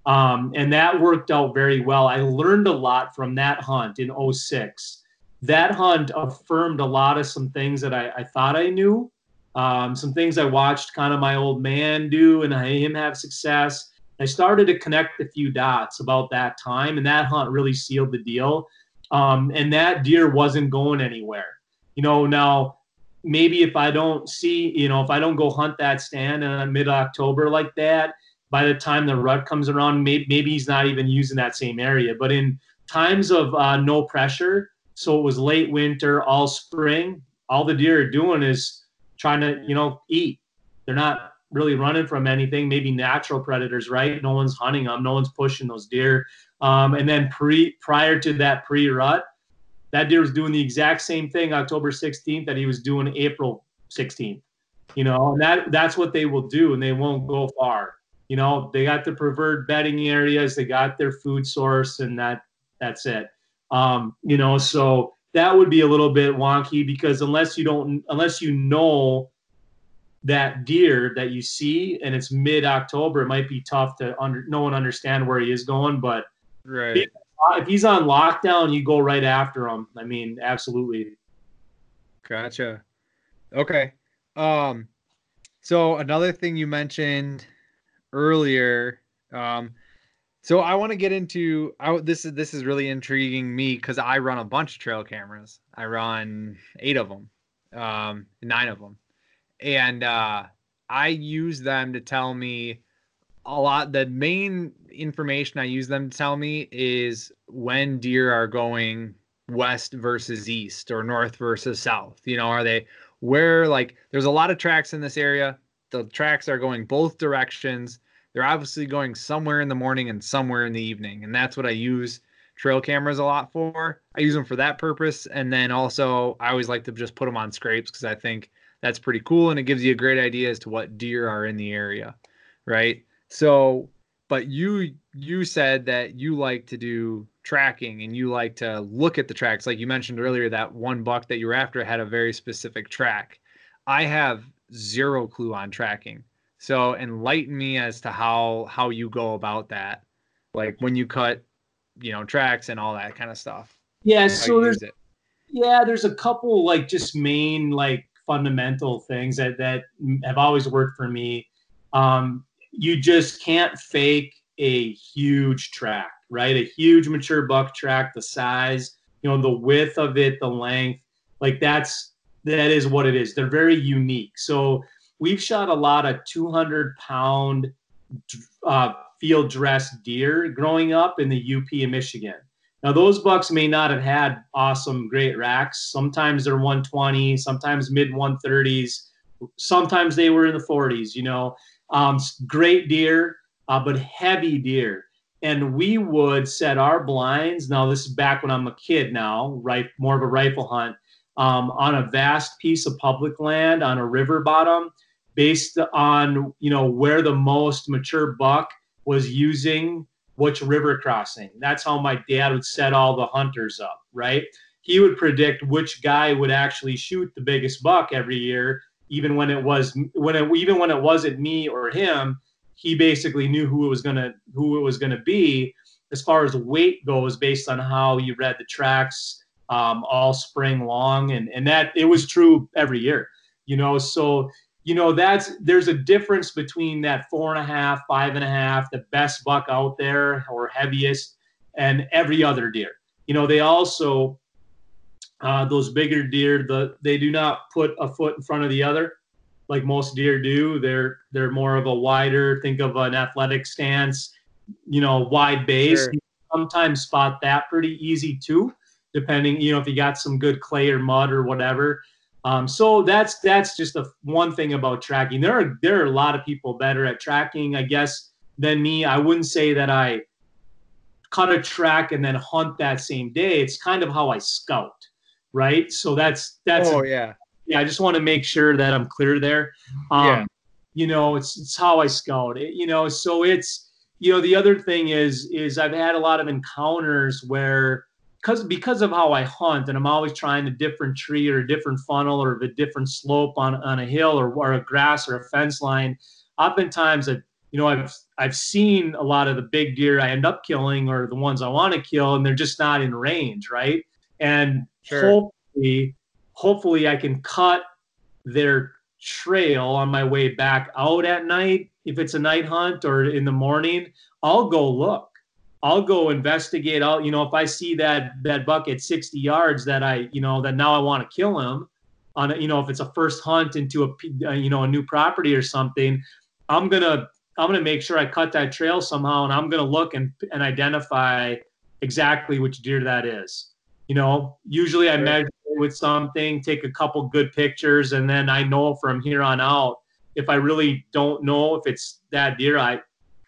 Um, and that worked out very well. I learned a lot from that hunt in 06. That hunt affirmed a lot of some things that I, I thought I knew, um, some things I watched kind of my old man do and him have success. I started to connect a few dots about that time, and that hunt really sealed the deal. Um, and that deer wasn't going anywhere. You know, now maybe if I don't see, you know, if I don't go hunt that stand in mid October like that, by the time the rut comes around, maybe, maybe he's not even using that same area. But in times of uh, no pressure, so it was late winter, all spring, all the deer are doing is trying to, you know, eat. They're not really running from anything. Maybe natural predators, right? No one's hunting them. No one's pushing those deer. Um, and then pre prior to that pre rut, that deer was doing the exact same thing October 16th that he was doing April 16th. You know, and that that's what they will do, and they won't go far. You know, they got the preferred bedding areas, they got their food source, and that that's it. Um, you know, so that would be a little bit wonky because unless you don't, unless you know that deer that you see and it's mid October, it might be tough to under, no one understand where he is going. But right, if he's on lockdown, you go right after him. I mean, absolutely. Gotcha. Okay. Um, so another thing you mentioned earlier, um, so I want to get into I, this is this is really intriguing me because I run a bunch of trail cameras. I run eight of them, um, nine of them, and uh, I use them to tell me a lot. The main information I use them to tell me is when deer are going west versus east or north versus south. You know, are they where like there's a lot of tracks in this area. The tracks are going both directions they're obviously going somewhere in the morning and somewhere in the evening. And that's what I use trail cameras a lot for. I use them for that purpose. And then also, I always like to just put them on scrapes because I think that's pretty cool and it gives you a great idea as to what deer are in the area. Right. So, but you you said that you like to do tracking and you like to look at the tracks like you mentioned earlier that one buck that you were after had a very specific track i have zero clue on tracking so enlighten me as to how how you go about that, like when you cut, you know, tracks and all that kind of stuff. Yeah, so there's yeah, there's a couple like just main like fundamental things that that have always worked for me. Um, you just can't fake a huge track, right? A huge mature buck track, the size, you know, the width of it, the length, like that's that is what it is. They're very unique. So we've shot a lot of 200 pound uh, field dress deer growing up in the UP in Michigan. Now, those bucks may not have had awesome, great racks. Sometimes they're 120, sometimes mid 130s, sometimes they were in the 40s, you know. Um, great deer, uh, but heavy deer. And we would set our blinds. Now, this is back when I'm a kid now, right? More of a rifle hunt um, on a vast piece of public land on a river bottom based on you know where the most mature buck was using which river crossing. That's how my dad would set all the hunters up, right? He would predict which guy would actually shoot the biggest buck every year, even when it was when it even when it wasn't me or him. He basically knew who it was gonna who it was gonna be as far as weight goes, based on how you read the tracks um, all spring long, and and that it was true every year. You know, so you know that's there's a difference between that four and a half, five and a half, the best buck out there or heaviest, and every other deer. You know, they also uh, those bigger deer, the they do not put a foot in front of the other like most deer do. They're they're more of a wider. Think of an athletic stance, you know, wide base. Sure. Sometimes spot that pretty easy too, depending you know if you got some good clay or mud or whatever. Um, so that's that's just the one thing about tracking. There are there are a lot of people better at tracking, I guess, than me. I wouldn't say that I cut a track and then hunt that same day. It's kind of how I scout, right? So that's that's oh yeah yeah, I just want to make sure that I'm clear there. Um, yeah. You know, it's it's how I scout. It, you know, so it's you know the other thing is is I've had a lot of encounters where because because of how I hunt and I'm always trying a different tree or a different funnel or a different slope on on a hill or, or a grass or a fence line. Oftentimes, I, you know, I've I've seen a lot of the big deer I end up killing or the ones I want to kill, and they're just not in range, right? And sure. hopefully hopefully I can cut their trail on my way back out at night. If it's a night hunt or in the morning, I'll go look. I'll go investigate. I'll, you know, if I see that that buck at 60 yards that I, you know, that now I want to kill him on, a, you know, if it's a first hunt into a, uh, you know, a new property or something, I'm gonna I'm gonna make sure I cut that trail somehow, and I'm gonna look and and identify exactly which deer that is. You know, usually I measure with something, take a couple good pictures, and then I know from here on out if I really don't know if it's that deer, I,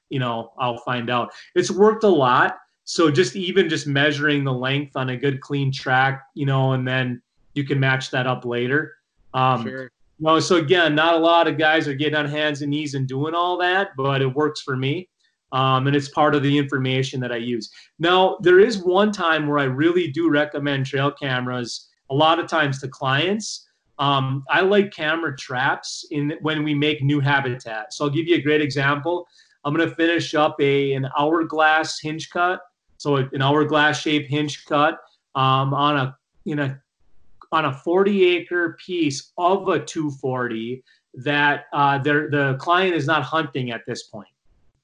you know, I'll find out. It's worked a lot. So just even just measuring the length on a good clean track, you know, and then you can match that up later. Um, sure. You know, so again, not a lot of guys are getting on hands and knees and doing all that, but it works for me. Um, and it's part of the information that I use. Now, there is one time where I really do recommend trail cameras a lot of times to clients. Um, I like camera traps in when we make new habitat. So I'll give you a great example. I'm going to finish up a an hourglass hinge cut, so an hourglass shaped hinge cut um, on a in a on a 40 acre piece of a 240 that uh, the client is not hunting at this point.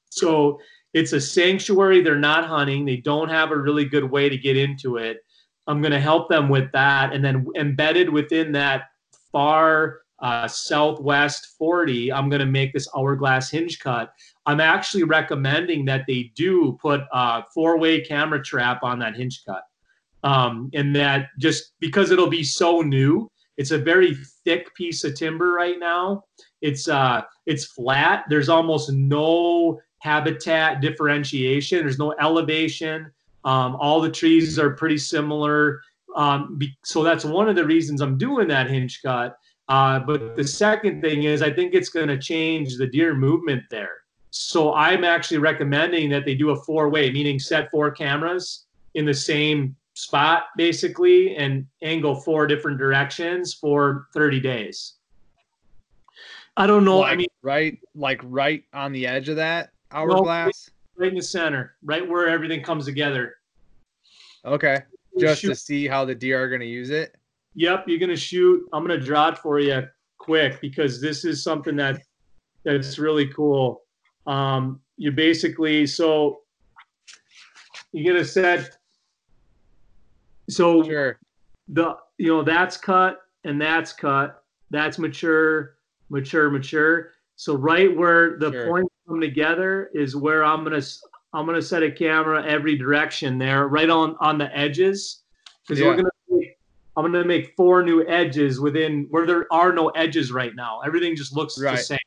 So it's a sanctuary. They're not hunting. They don't have a really good way to get into it. I'm going to help them with that. And then embedded within that far uh, southwest 40, I'm going to make this hourglass hinge cut. I'm actually recommending that they do put a four way camera trap on that hinge cut. Um, and that just because it'll be so new, it's a very thick piece of timber right now. It's uh, it's flat. There's almost no habitat differentiation. There's no elevation. Um, all the trees are pretty similar. Um, be, so that's one of the reasons I'm doing that hinge cut. Uh, but the second thing is, I think it's going to change the deer movement there. So I'm actually recommending that they do a four way, meaning set four cameras in the same spot basically and angle four different directions for 30 days. I don't know. Like, I mean, right, like right on the edge of that hourglass right in the center, right where everything comes together. Okay. Just shoot. to see how the deer are going to use it. Yep, you're going to shoot. I'm going to draw it for you quick because this is something that that's really cool. Um, you basically so you get a set. So sure. the you know that's cut and that's cut. That's mature, mature, mature. So right where the sure. points come together is where I'm gonna I'm gonna set a camera every direction there, right on on the edges, because yeah. we're gonna make, I'm gonna make four new edges within where there are no edges right now. Everything just looks right. the same,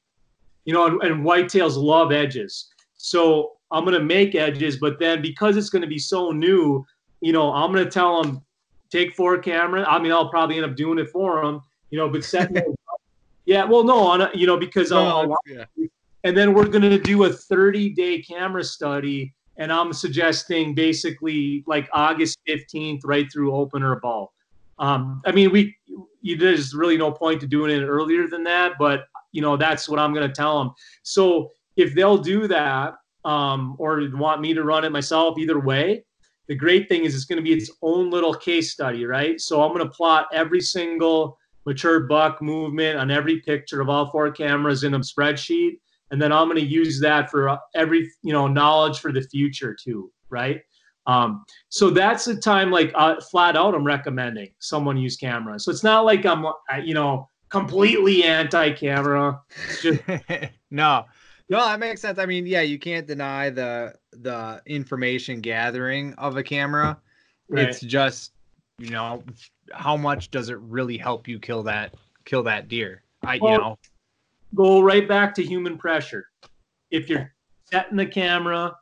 you know. And, and whitetails love edges, so I'm gonna make edges. But then because it's gonna be so new, you know, I'm gonna tell them take four camera. I mean, I'll probably end up doing it for them, you know. But set Yeah, well, no, on a, you know because no, I'll, yeah. and then we're going to do a 30 day camera study, and I'm suggesting basically like August 15th right through opener ball. Um, I mean, we you, there's really no point to doing it earlier than that, but you know that's what I'm going to tell them. So if they'll do that, um, or want me to run it myself, either way, the great thing is it's going to be its own little case study, right? So I'm going to plot every single mature buck movement on every picture of all four cameras in a spreadsheet, and then I'm going to use that for every you know knowledge for the future too, right? Um, so that's the time, like uh, flat out, I'm recommending someone use camera. So it's not like I'm, you know, completely anti-camera. Just- (laughs) no, no, that makes sense. I mean, yeah, you can't deny the the information gathering of a camera. Right. It's just, you know, how much does it really help you kill that kill that deer? I, well, you know, go right back to human pressure. If you're setting the camera,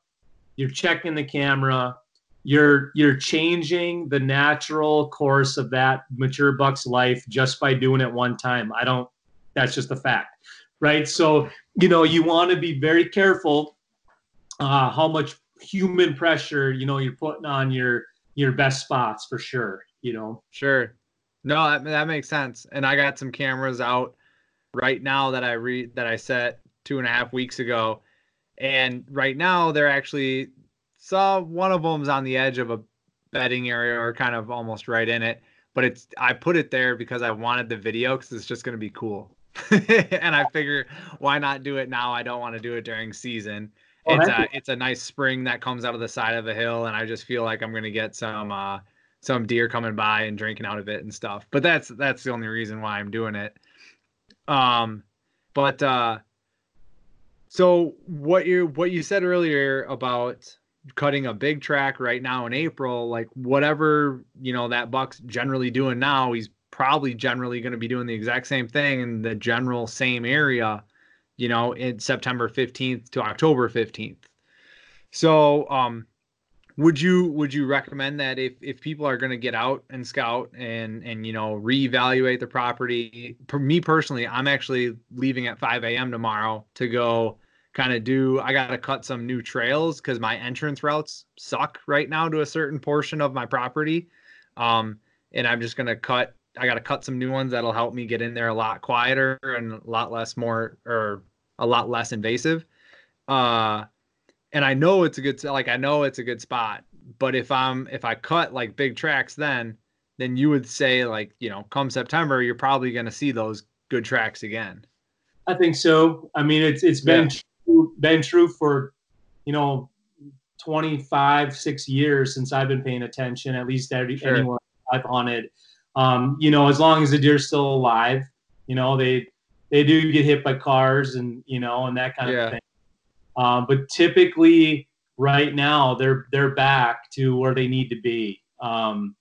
you're checking the camera, you're you're changing the natural course of that mature buck's life just by doing it one time. I don't. That's just a fact, right? So you know you want to be very careful uh, how much human pressure you know you're putting on your your best spots for sure. You know. Sure. No, that, that makes sense. And I got some cameras out right now that I read that I set two and a half weeks ago, and right now they're actually saw one of them's on the edge of a bedding area or kind of almost right in it. But it's I put it there because I wanted the video because it's just gonna be cool. (laughs) and I figure why not do it now? I don't want to do it during season. Oh, it's a it's a nice spring that comes out of the side of the hill, and I just feel like I'm gonna get some uh, some deer coming by and drinking out of it and stuff. But that's that's the only reason why I'm doing it. Um, but uh, so what you what you said earlier about cutting a big track right now in April, like whatever, you know, that buck's generally doing now, he's probably generally going to be doing the exact same thing in the general same area, you know, in September 15th to October 15th. So, um, would you would you recommend that if if people are going to get out and scout and and you know reevaluate the property for me personally i'm actually leaving at 5 a.m tomorrow to go kind of do I got to cut some new trails cuz my entrance routes suck right now to a certain portion of my property. Um and I'm just going to cut I got to cut some new ones that'll help me get in there a lot quieter and a lot less more or a lot less invasive. Uh and I know it's a good like I know it's a good spot, but if I'm if I cut like big tracks then then you would say like, you know, come September you're probably going to see those good tracks again. I think so. I mean, it's it's been yeah been true for, you know, 25, six years since I've been paying attention, at least every, sure. anyone I've hunted. Um, you know, as long as the deer's still alive, you know, they, they do get hit by cars and, you know, and that kind yeah. of thing. Um, but typically right now they're, they're back to where they need to be. Um,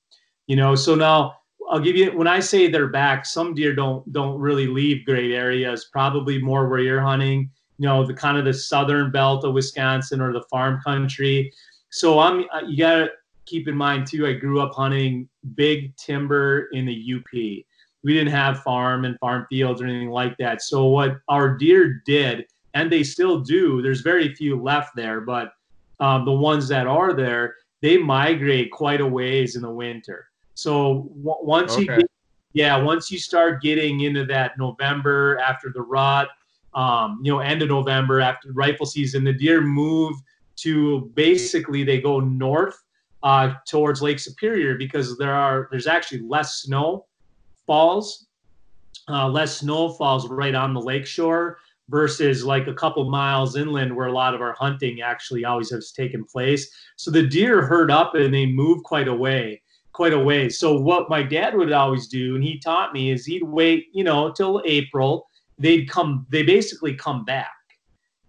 you know, so now I'll give you, when I say they're back, some deer don't, don't really leave great areas, probably more where you're hunting you know the kind of the southern belt of Wisconsin or the farm country. So I'm uh, you got to keep in mind too. I grew up hunting big timber in the UP. We didn't have farm and farm fields or anything like that. So what our deer did, and they still do. There's very few left there, but um, the ones that are there, they migrate quite a ways in the winter. So w- once okay. you get, yeah, once you start getting into that November after the rut, um, you know, end of November after rifle season, the deer move to basically they go north uh, towards Lake Superior because there are there's actually less snow falls, uh, less snow falls right on the lake shore versus like a couple miles inland where a lot of our hunting actually always has taken place. So the deer herd up and they move quite a way, quite a way. So what my dad would always do, and he taught me, is he'd wait, you know, till April they'd come they basically come back.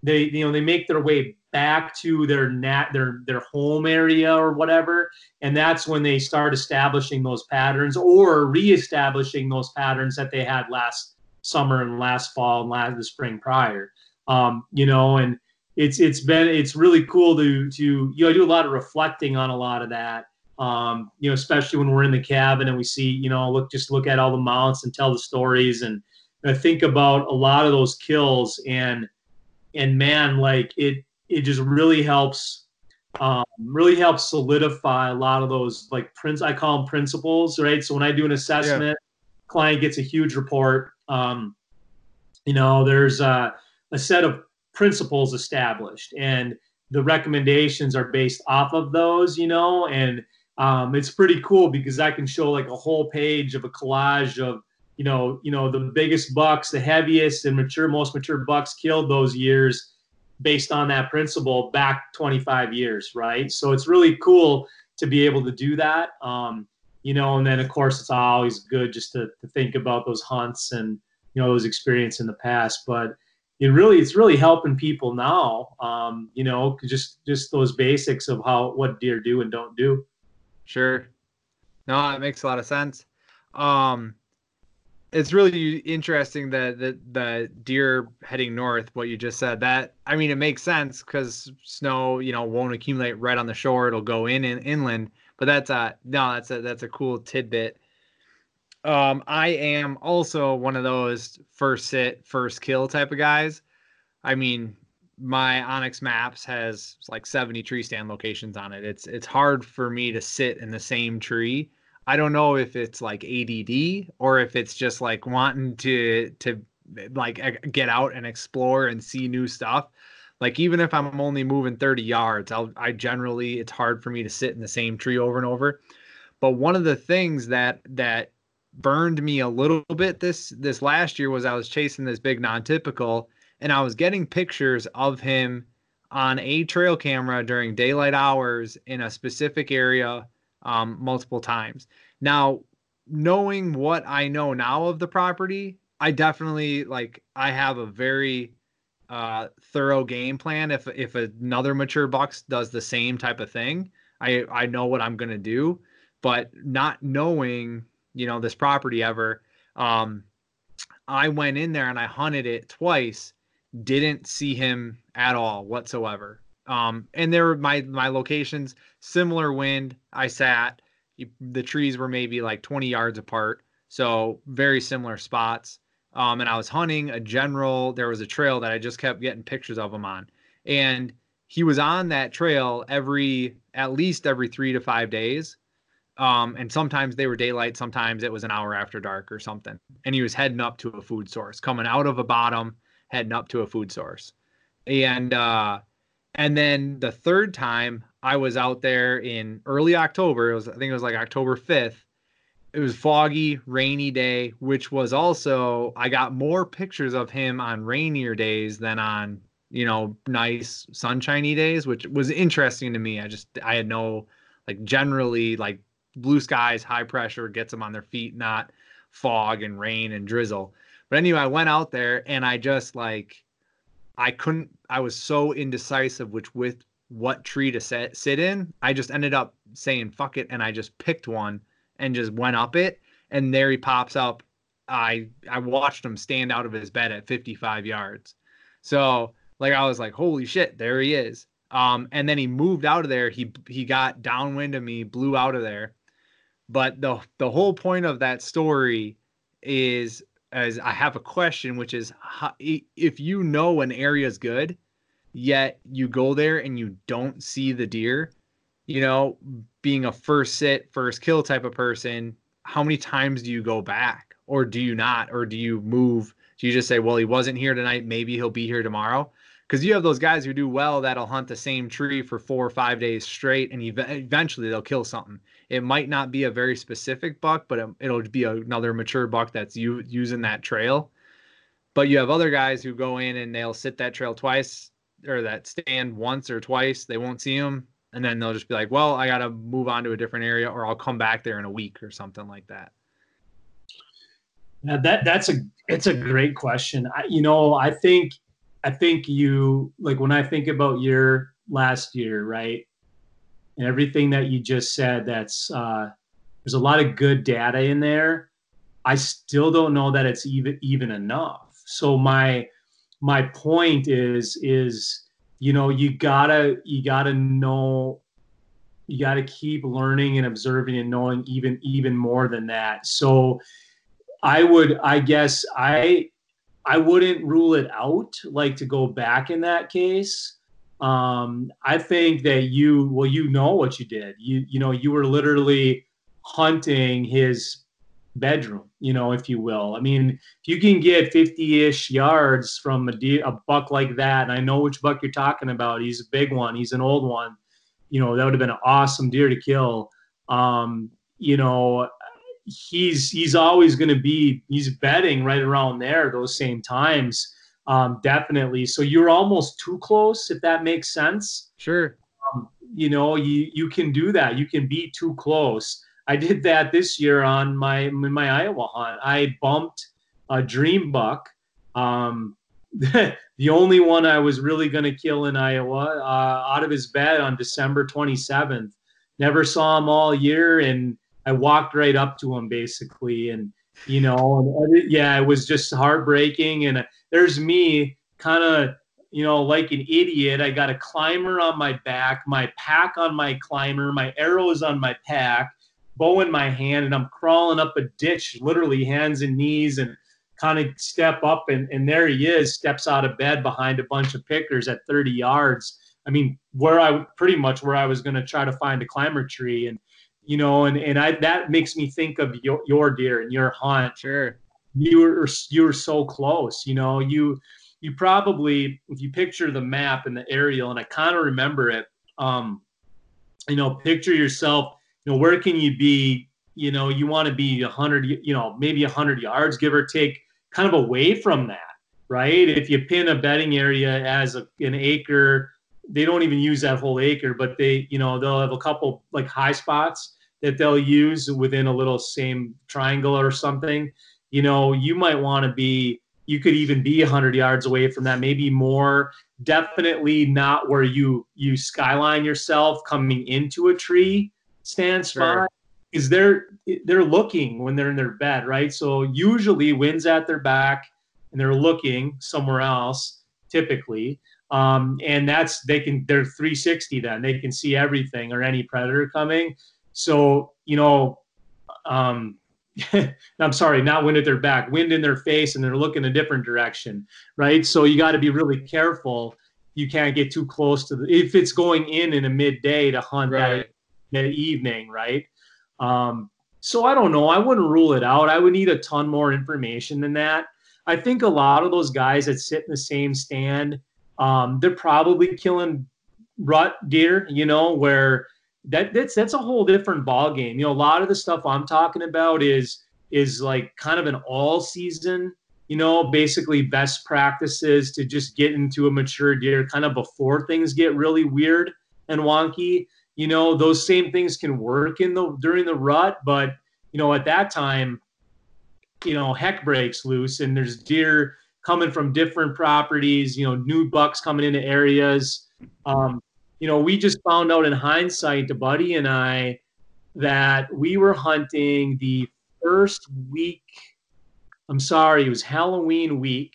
They you know they make their way back to their nat their their home area or whatever. And that's when they start establishing those patterns or reestablishing those patterns that they had last summer and last fall and last the spring prior. Um, you know and it's it's been it's really cool to to you know I do a lot of reflecting on a lot of that. Um, you know especially when we're in the cabin and we see you know look just look at all the mounts and tell the stories and I think about a lot of those kills and and man, like it it just really helps um, really helps solidify a lot of those like prince I call them principles, right? So when I do an assessment, yeah. client gets a huge report. Um, you know, there's a, a set of principles established, and the recommendations are based off of those, you know, and um, it's pretty cool because I can show like a whole page of a collage of you know you know the biggest bucks, the heaviest and mature most mature bucks killed those years based on that principle back 25 years, right? So it's really cool to be able to do that. Um, you know, and then of course it's always good just to, to think about those hunts and you know those experience in the past, but it really it's really helping people now. Um, you know, just just those basics of how what deer do and don't do. Sure. No, it makes a lot of sense. Um, it's really interesting that the, the deer heading north, what you just said. That I mean, it makes sense because snow, you know, won't accumulate right on the shore. It'll go in, in inland. But that's a no, that's a that's a cool tidbit. Um, I am also one of those first sit, first kill type of guys. I mean, my onX Maps has like 70 tree stand locations on it. It's it's hard for me to sit in the same tree. I don't know if it's like ADD or if it's just like wanting to to eh, like get out and explore and see new stuff. Like even if I'm only moving 30 yards, I'll I generally it's hard for me to sit in the same tree over and over. But one of the things that that burned me a little bit this this last year was I was chasing this big non-typical and I was getting pictures of him on a trail camera during daylight hours in a specific area um, multiple times. Now, knowing what I know now of the property, I definitely like I have a very uh, thorough game plan. If if another mature bucks does the same type of thing, I I know what I'm gonna do. But not knowing you know this property ever, um, I went in there and I hunted it twice didn't see him at all whatsoever. Um, and there were my my locations, similar wind. I sat. The trees were maybe like 20 yards apart, so very similar spots. Um, and I was hunting a general. There was a trail that I just kept getting pictures of him on, and he was on that trail every at least every three to five days. Um, and sometimes they were daylight, sometimes it was an hour after dark or something. And he was heading up to a food source, coming out of a bottom heading up to a food source. And uh and then the third time I was out there in early October, it was I think it was like October 5th. It was foggy, rainy day, which was also I got more pictures of him on rainier days than on, you know, nice sunshiny days, which was interesting to me. I just I had no like generally like blue skies, high pressure gets them on their feet, not fog and rain and drizzle. But anyway, I went out there and I just like I couldn't I was so indecisive which with what tree to set, sit in. I just ended up saying fuck it and I just picked one and just went up it and there he pops up. I I watched him stand out of his bed at 55 yards. So like I was like holy shit, there he is. Um and then he moved out of there. He he got downwind of me, blew out of there. But the the whole point of that story is as I have a question, which is how, if you know an area is good, yet you go there and you don't see the deer, you know, being a first sit, first kill type of person, how many times do you go back or do you not? Or do you move? Do you just say, well, he wasn't here tonight. Maybe he'll be here tomorrow? Because you have those guys who do well that'll hunt the same tree for four or five days straight and eventually they'll kill something. It might not be a very specific buck, but it, will be another mature buck that's using that trail. But you have other guys who go in and they'll sit that trail twice or that stand once or twice. They won't see them, and then they'll just be like, "Well, I got to move on to a different area, or I'll come back there in a week or something like that." Now that that's a it's a great question. I, you know, I think I think you like when I think about your last year, right? And everything that you just said that's uh, there's a lot of good data in there. I still don't know that it's even even enough. So my my point is is you know you gotta you gotta know you gotta keep learning and observing and knowing even even more than that. So i would i guess i i wouldn't rule it out like to go back in that case um, I think that you, well, you know what you did. You, you know, you were literally hunting his bedroom, you know, if you will. I mean, if you can get 50-ish yards from a, deer, a buck like that, and I know which buck you're talking about. He's a big one. He's an old one. You know, that would have been an awesome deer to kill. Um, you know, he's he's always going to be he's betting right around there those same times. Um, definitely. So you're almost too close, if that makes sense. Sure. Um, you know, you you can do that. You can be too close. I did that this year on my my Iowa hunt. I bumped a dream buck. Um, (laughs) the only one I was really going to kill in Iowa uh, out of his bed on December 27th. Never saw him all year, and I walked right up to him basically, and you know, and yeah, it was just heartbreaking. And there's me, kind of, you know, like an idiot. I got a climber on my back, my pack on my climber, my arrows on my pack bow in my hand and I'm crawling up a ditch, literally hands and knees, and kind of step up. And, and there he is, steps out of bed behind a bunch of pickers at 30 yards. I mean, where I pretty much where I was going to try to find a climber tree. And, you know, and, and I, that makes me think of your, your deer and your hunt. Sure. You were, you were so close, you know, you, you probably, if you picture the map and the aerial, and I kind of remember it, um, you know, picture yourself you know, where can you be? You know, you want to be a 100, you know, maybe a 100 yards, give or take, kind of away from that, right? If you pin a bedding area as a, an acre, they don't even use that whole acre, but they, you know, they'll have a couple like high spots that they'll use within a little same triangle or something. You know, you might want to be, you could even be 100 yards away from that, maybe more. Definitely not where you you skyline yourself coming into a tree stand spot is they're they're looking when they're in their bed, right? So usually wind's at their back and they're looking somewhere else, typically. Um, and that's they can they're 360 then they can see everything or any predator coming. So you know, um, (laughs) I'm sorry, not wind at their back, wind in their face, and they're looking a different direction, right? So you got to be really careful. You can't get too close to the if it's going in in a midday to hunt right. that the evening, right? Um, so I don't know. I wouldn't rule it out. I would need a ton more information than that. I think a lot of those guys that sit in the same stand, um, they're probably killing rut deer. You know, where that that's that's a whole different ball game. You know, a lot of the stuff I'm talking about is is like kind of an all season. You know, basically best practices to just get into a mature deer kind of before things get really weird and wonky you know those same things can work in the during the rut but you know at that time you know heck breaks loose and there's deer coming from different properties you know new bucks coming into areas um, you know we just found out in hindsight to buddy and i that we were hunting the first week i'm sorry it was halloween week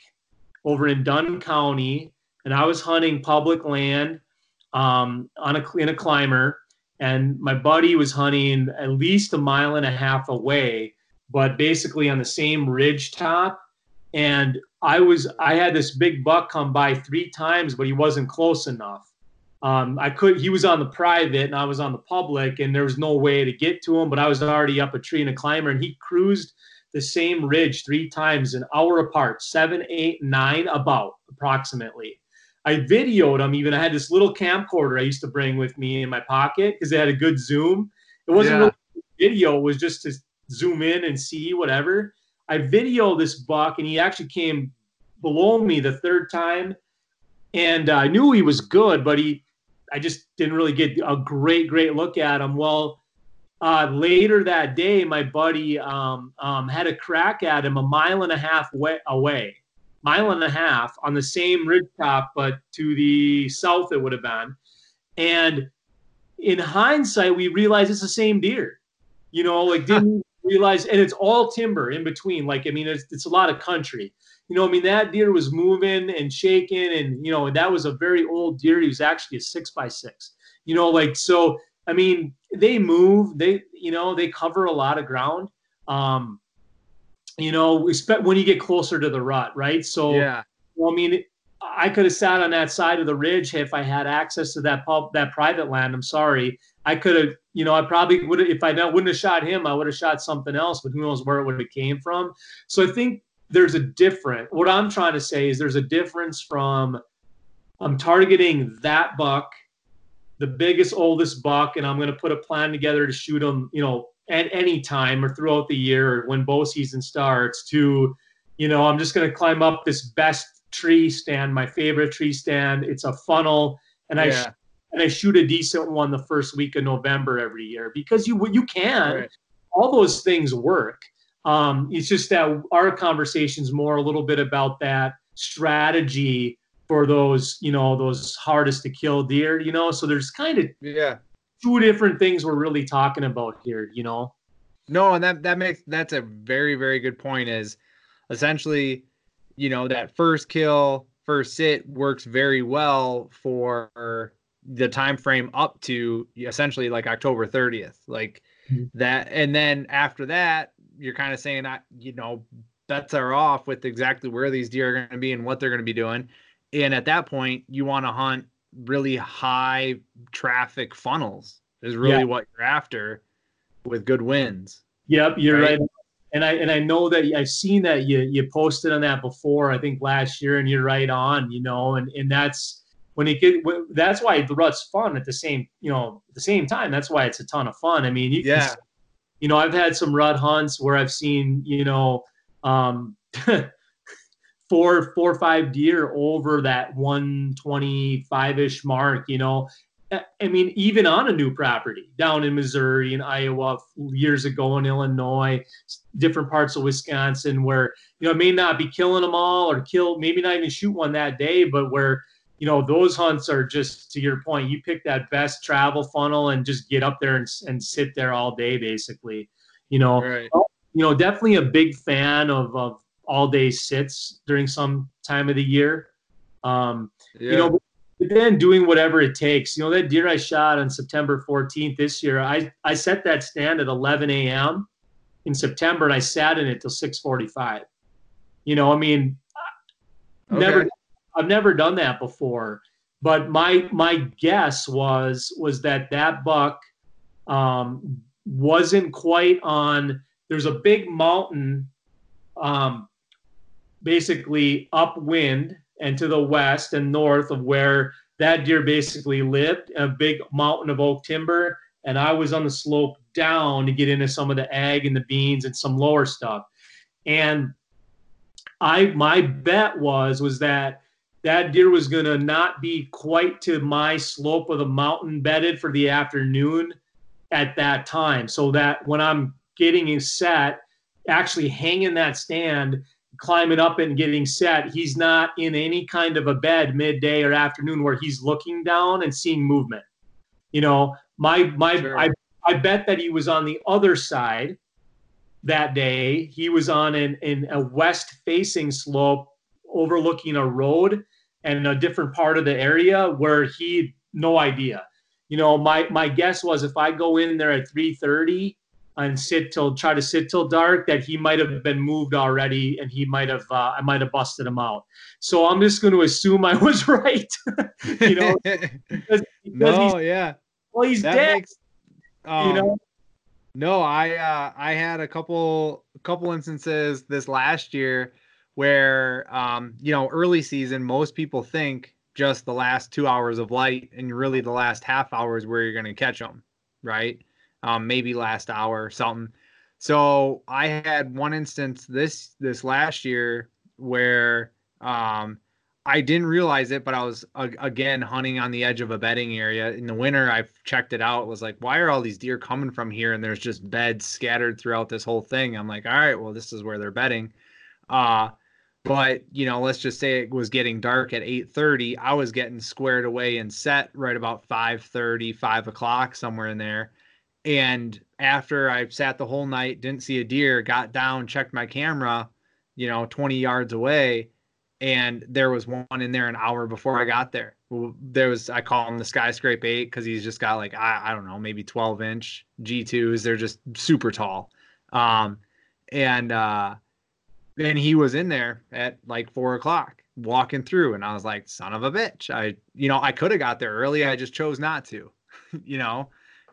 over in dunn county and i was hunting public land um, on a in a climber, and my buddy was hunting at least a mile and a half away, but basically on the same ridge top. And I was I had this big buck come by three times, but he wasn't close enough. Um, I could he was on the private and I was on the public, and there was no way to get to him. But I was already up a tree in a climber, and he cruised the same ridge three times, an hour apart, seven, eight, nine, about approximately. I videoed him Even I had this little camcorder I used to bring with me in my pocket because it had a good zoom. It wasn't yeah. really video; it was just to zoom in and see whatever. I videoed this buck, and he actually came below me the third time, and uh, I knew he was good, but he, I just didn't really get a great, great look at him. Well, uh, later that day, my buddy um, um, had a crack at him a mile and a half way, away mile and a half on the same ridge top, but to the south it would have been. And in hindsight, we realized it's the same deer. You know, like didn't realize, and it's all timber in between. Like, I mean, it's, it's a lot of country. You know, I mean, that deer was moving and shaking, and you know, that was a very old deer. He was actually a six by six. You know, like so. I mean, they move. They, you know, they cover a lot of ground. Um, you know, when you get closer to the rut, right? So, yeah. Well, I mean, I could have sat on that side of the ridge if I had access to that pub, that private land. I'm sorry. I could have, you know, I probably would have, if I wouldn't have shot him, I would have shot something else, but who knows where it would have came from. So I think there's a different, what I'm trying to say is there's a difference from I'm targeting that buck, the biggest, oldest buck, and I'm going to put a plan together to shoot him, you know, at any time or throughout the year or when bow season starts to, you know, I'm just going to climb up this best tree stand, my favorite tree stand. It's a funnel, and yeah. I and I shoot a decent one the first week of November every year because you you can. Right. All those things work. Um, it's just that our conversation's more a little bit about that strategy for those, you know, those hardest to kill deer, you know. So there's kind of yeah two different things we're really talking about here, you know. No, and that that makes that's a very very good point. Is essentially you know that first kill first sit works very well for the time frame up to essentially like October 30th like mm-hmm. that and then after that you're kind of saying that you know bets are off with exactly where these deer are going to be and what they're going to be doing and at that point you want to hunt really high traffic funnels is really yeah. what you're after with good winds yep you're right? right and I and I know that I've seen that you you posted on that before. I think last year, and you're right on. You know, and and that's when it get that's why the rut's fun at the same you know at the same time. That's why it's a ton of fun. I mean, you, yeah. You know, I've had some rut hunts where I've seen you know um, (laughs) four four or five deer over that 125 ish mark. You know, I mean, even on a new property down in Missouri and Iowa years ago in Illinois, different parts of Wisconsin, where you know, it may not be killing them all or kill, maybe not even shoot one that day, but where you know those hunts are just to your point. You pick that best travel funnel and just get up there and, and sit there all day, basically. You know, right. you know, definitely a big fan of of all day sits during some time of the year. Um, yeah. You know, but then doing whatever it takes. You know, that deer I shot on September 14th this year, I, I set that stand at 11 a.m. in September and I sat in it till 645. You know, I mean, okay. never, I've never done that before. But my my guess was was that that buck um, wasn't quite on. There's a big mountain, um, basically upwind and to the west and north of where that deer basically lived, a big mountain of oak timber. And I was on the slope down to get into some of the ag and the beans and some lower stuff. And I my bet was was that that deer was going to not be quite to my slope of the mountain bedded for the afternoon at that time. So that when I'm getting set, actually hanging that stand, climbing up and getting set, he's not in any kind of a bed midday or afternoon where he's looking down and seeing movement. You know, my my sure. I I bet that he was on the other side that day. He was on an in a west facing slope overlooking a road and a different part of the area where he no idea. You know, my my guess was if I go in there at 3:30 and sit till try to sit till dark that he might have been moved already and he might have uh, I might have busted him out. So I'm just going to assume I was (laughs) right. you know, because, (laughs) because no, yeah. Well, he's that dead. Makes, um, you know. No, I uh, I had a couple couple instances this last year where um, you know early season most people think just the last two hours of light and really the last half hours where you're going to catch them, right? um, maybe last hour or something. So I had one instance this this last year where um, I didn't realize it, but I was uh, again hunting on the edge of a bedding area in the winter. I checked it out. Was like, why are all these deer coming from here? And there's just beds scattered throughout this whole thing. I'm like, all right, well, this is where they're bedding. Uh, but you know, let's just say it was getting dark at 8:30. I was getting squared away and set right about 5:30, 5 o'clock, somewhere in there. And after I sat the whole night, didn't see a deer, got down, checked my camera, you know, 20 yards away, and there was one in there an hour before I got there. There was I call him the skyscraper eight because he's just got like I, I don't know maybe 12 inch G2s. They're just super tall, um, and uh, then he was in there at like four o'clock walking through and I was like, son of a bitch. I, you know, I could have got there early. I just chose not to, (laughs) you know,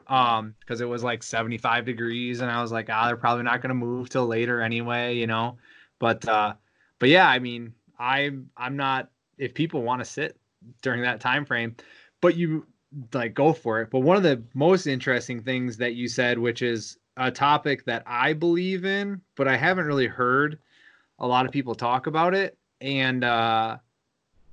um, because it was like 75 degrees and I was like, ah, they're probably not going to move till later anyway, you know, but, uh, but yeah, I mean, I'm, I'm not, if people want to sit during that time frame, but you like go for it. But one of the most interesting things that you said, which is a topic that I believe in, but I haven't really heard a lot of people talk about it and uh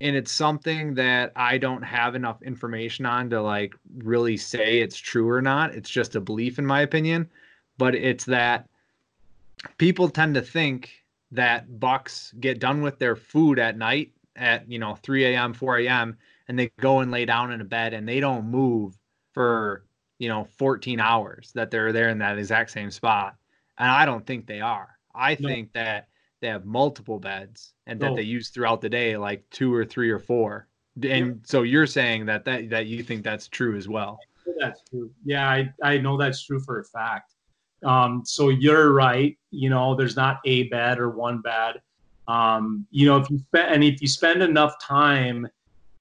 and it's something that I don't have enough information on to like really say it's true or not. It's just a belief in my opinion, but it's that people tend to think that bucks get done with their food at night at you know 3 a.m 4 a.m and they go and lay down in a bed and they don't move for you know 14 hours that they're there in that exact same spot and i don't think they are i no. think that they have multiple beds and that oh. they use throughout the day, like two or three or four. And yeah. so you're saying that that that you think that's true as well. That's true. Yeah, I, I know that's true for a fact. Um, so you're right. You know, there's not a bed or one bed. Um, you know, if you spend and if you spend enough time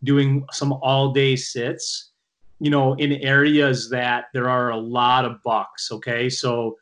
doing some all day sits, you know, in areas that there are a lot of bucks. Okay, so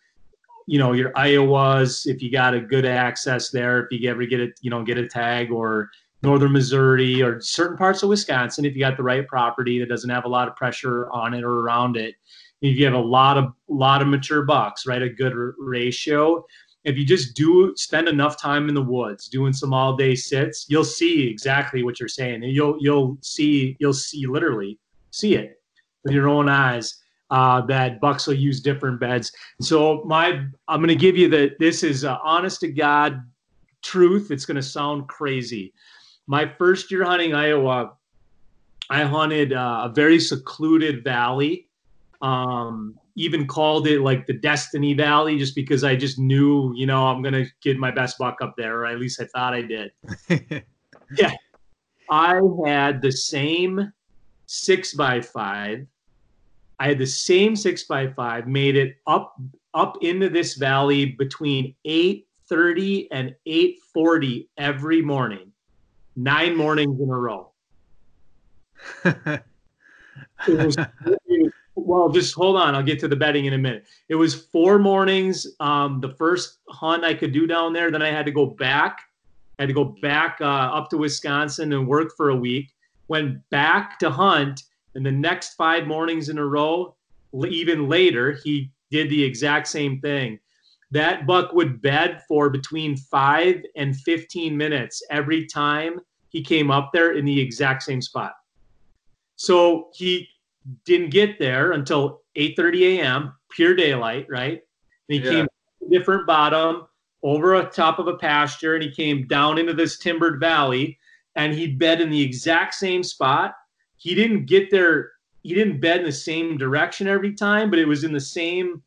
you know your Iowas if you got a good access there if you ever get a you know get a tag or northern Missouri or certain parts of Wisconsin if you got the right property that doesn't have a lot of pressure on it or around it. If you have a lot of lot of mature bucks right a good r- ratio. If you just do spend enough time in the woods doing some all day sits you'll see exactly what you're saying. And you'll you'll see you'll see literally see it with your own eyes uh, that Bucks will use different beds. So my, I'm going to give you that. This is uh, honest to God truth. It's going to sound crazy. My first year hunting Iowa, I hunted uh, a very secluded valley. Um, even called it like the Destiny Valley, just because I just knew, you know, I'm gonna get my best buck up there, or at least I thought I did. (laughs) yeah, I had the same six by five I had the same six by five, made it up up into this valley between 8:30 and 8:40 every morning, nine mornings in a row. was, (laughs) well, just hold on. I'll get to the betting in a minute. It was four mornings. Um, the first hunt I could do down there. Then I had to go back. I had to go back uh, up to Wisconsin and work for a week. Went back to hunt and the next five mornings in a row, even later, he did the exact same thing. That buck would bed for between five and 15 minutes every time he came up there in the exact same spot. So he didn't get there until 8:30 a.m. pure daylight, right? And he yeah. came different bottom over a top of a pasture, and he came down into this timbered valley, and he bed in the exact same spot he didn't get there he didn't bed in the same direction every time but it was in the same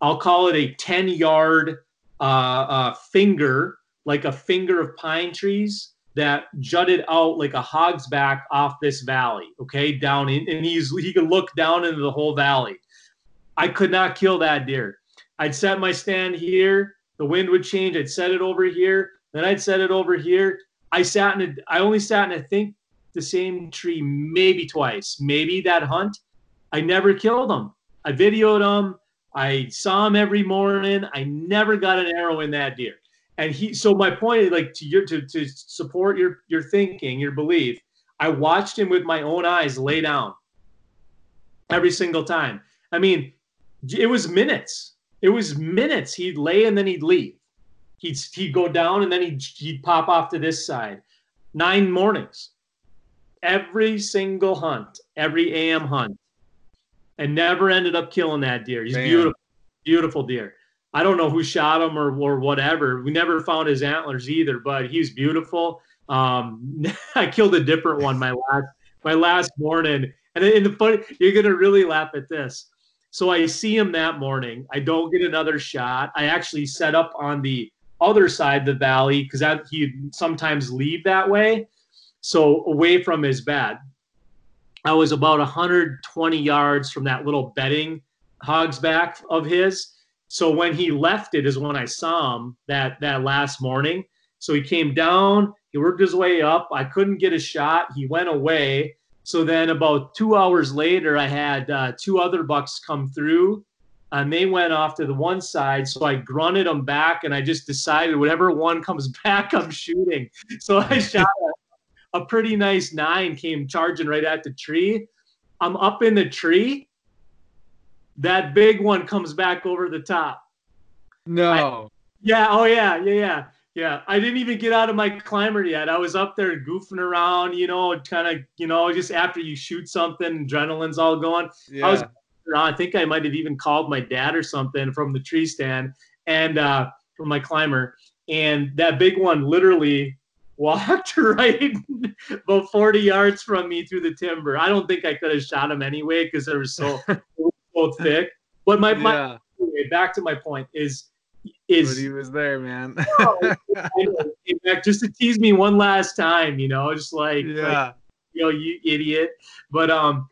i'll call it a 10 yard uh, uh, finger like a finger of pine trees that jutted out like a hog's back off this valley okay down in and he's he could look down into the whole valley. I could not kill that deer. I'd set my stand here the wind would change i'd set it over here then i'd set it over here. I sat in a, i only sat in i think the same tree maybe twice, maybe that hunt. I never killed him. I videoed him. I saw him every morning. I never got an arrow in that deer. And he, so my point, is like to your to, to support your your thinking, your belief, I watched him with my own eyes lay down every single time. I mean, it was minutes. It was minutes. He'd lay and then he'd leave. He'd he'd go down and then he'd he'd pop off to this side. Nine mornings every single hunt, every AM hunt, and never ended up killing that deer. He's Damn. beautiful, beautiful deer. I don't know who shot him or, or whatever. We never found his antlers either, but he's beautiful. Um, (laughs) I killed a different one my last my last morning, and in the funny, you're gonna really laugh at this. So I see him that morning. I don't get another shot. I actually set up on the other side of the valley because he sometimes leave that way. So away from his bed, I was about 120 yards from that little bedding hog's back of his. So when he left it is when I saw him that that last morning. So he came down, he worked his way up. I couldn't get a shot. He went away. So then about two hours later, I had uh, two other bucks come through and they went off to the one side. So I grunted them back and I just decided whatever one comes (laughs) back, I'm shooting. So I (laughs) shot a, pretty nice nine, came charging right at the tree. I'm up in the tree. That big one comes back over the top. No. I, yeah. Oh, yeah. Yeah. Yeah. Yeah, I didn't even get out of my climber yet. I was up there goofing around, you know, kind of, you know, just after you shoot something, adrenaline's all going. Yeah. I was I think I might have even called my dad or something from the tree stand and uh, from my climber. And that big one literally walked (laughs) right about 40 yards from me through the timber. I don't think I could have shot him anyway because they were so, (laughs) so thick. But my, yeah. my back to my point is is but he was there, man. (laughs) just to tease me one last time, you know, just like, yeah, like, you know, you idiot. But um,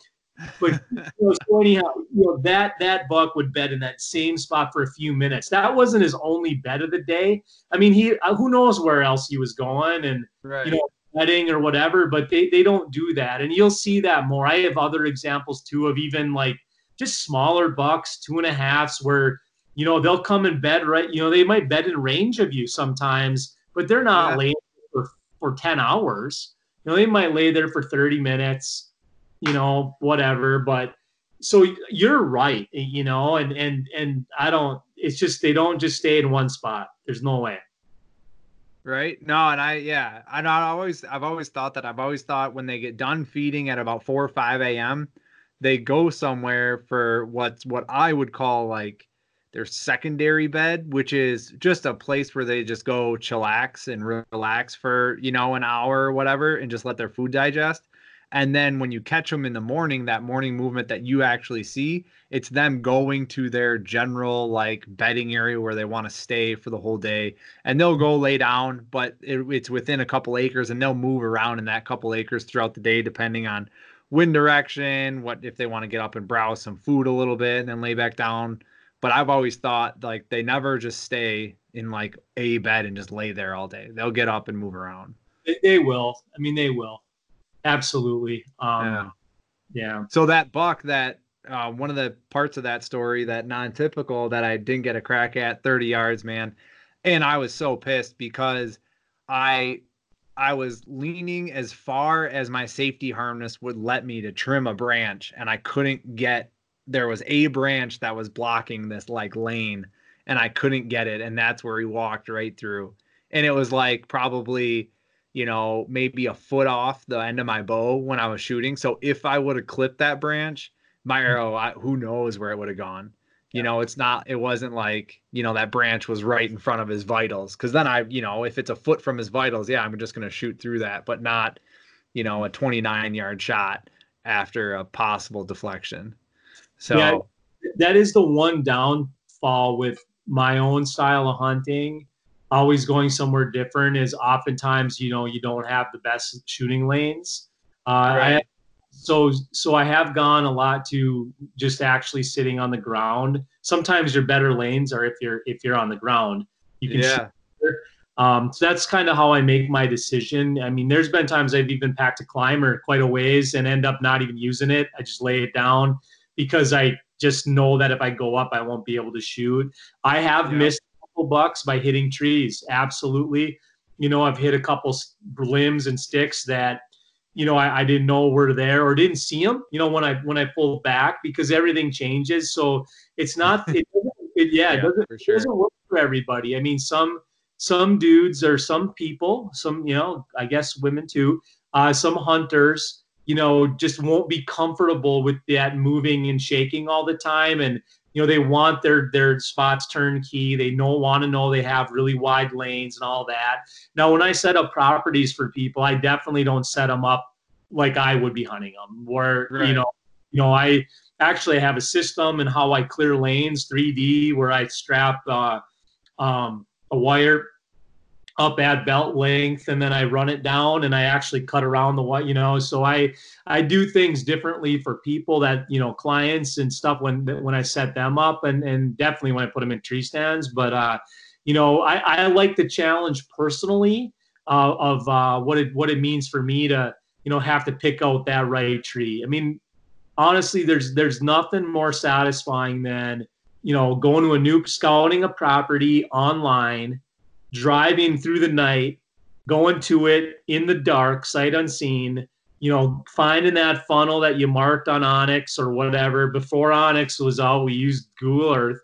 but you know, so anyhow, you know that that buck would bet in that same spot for a few minutes. That wasn't his only bet of the day. I mean, he uh, who knows where else he was going and right. you know betting or whatever. But they they don't do that, and you'll see that more. I have other examples too of even like just smaller bucks, two and a halfs, where you know they'll come and bet right. You know they might bet in range of you sometimes, but they're not yeah. laying for for ten hours. You know they might lay there for thirty minutes you know, whatever. But so you're right, you know, and and and I don't. It's just they don't just stay in one spot. There's no way. Right. No, and I yeah, I not always I've always thought that I've always thought when they get done feeding at about four or five a.m., they go somewhere for what's what I would call like their secondary bed, which is just a place where they just go chillax and relax for you know an hour or whatever, and just let their food digest. And then when you catch them in the morning, that morning movement that you actually see, it's them going to their general like bedding area where they want to stay for the whole day. And they'll go lay down, but it, it's within a couple acres and they'll move around in that couple acres throughout the day, depending on wind direction, what if they want to get up and browse some food a little bit and then lay back down. But I've always thought like they never just stay in like a bed and just lay there all day. They'll get up and move around. They, they will. I mean, they will. Absolutely. Um, yeah. yeah. So that buck, that uh, one of the parts of that story, that non-typical that I didn't get a crack at 30 yards, man. And I was so pissed because I I was leaning as far as my safety harness would let me to trim a branch and I couldn't get there was a branch that was blocking this like lane and I couldn't get it and that's where he walked right through. And it was like probably you know, maybe a foot off the end of my bow when I was shooting. So if I would have clipped that branch, my mm. arrow, I, who knows where it would have gone. You know, it's not, it wasn't like, you know, that branch was right in front of his vitals. Cause then I, you know, if it's a foot from his vitals, yeah, I'm just going to shoot through that, but not, you know, a 29 yard shot after a possible deflection. So yeah, that is the one downfall with my own style of hunting always going somewhere different is oftentimes you know you don't have the best shooting lanes. Uh, right. I, so so I have gone a lot to just actually sitting on the ground. Sometimes your better lanes are if you're if you're on the ground. You can yeah. Um, so that's kind of how I make my decision. I mean, there's been times I've even packed a climber quite a ways and end up not even using it. I just lay it down because I just know that if I go up, I won't be able to shoot. I have yeah. missed couple bucks by hitting trees. Absolutely. You know, I've hit a couple limbs and sticks that, you know, I, I didn't know were there or didn't see them. You know, when I when I pulled back because everything changes. So it's not. (laughs) It, it, yeah, yeah, it doesn't, sure. it doesn't work for everybody. I mean, some some dudes or some people, some you know, I guess women too. Uh, some hunters, you know, just won't be comfortable with that moving and shaking all the time, and you know they want their their spots turnkey they don't want to know they have really wide lanes and all that now when i set up properties for people i definitely don't set them up like i would be hunting them where right. you know you know i actually have a system and how i clear lanes 3d where i strap uh, um, a wire up at belt length and then I run it down and I actually cut around the what you know so I I do things differently for people that you know clients and stuff when when I set them up and and definitely when I put them in tree stands but uh you know, I, I like the challenge personally uh, of uh, what it what it means for me to you know have to pick out that right tree. I mean, honestly, there's there's nothing more satisfying than you know going to a new scouting a property online, driving through the night, going to it in the dark, sight unseen. You know, finding that funnel that you marked on onX or whatever. Before onX was all we used Google Earth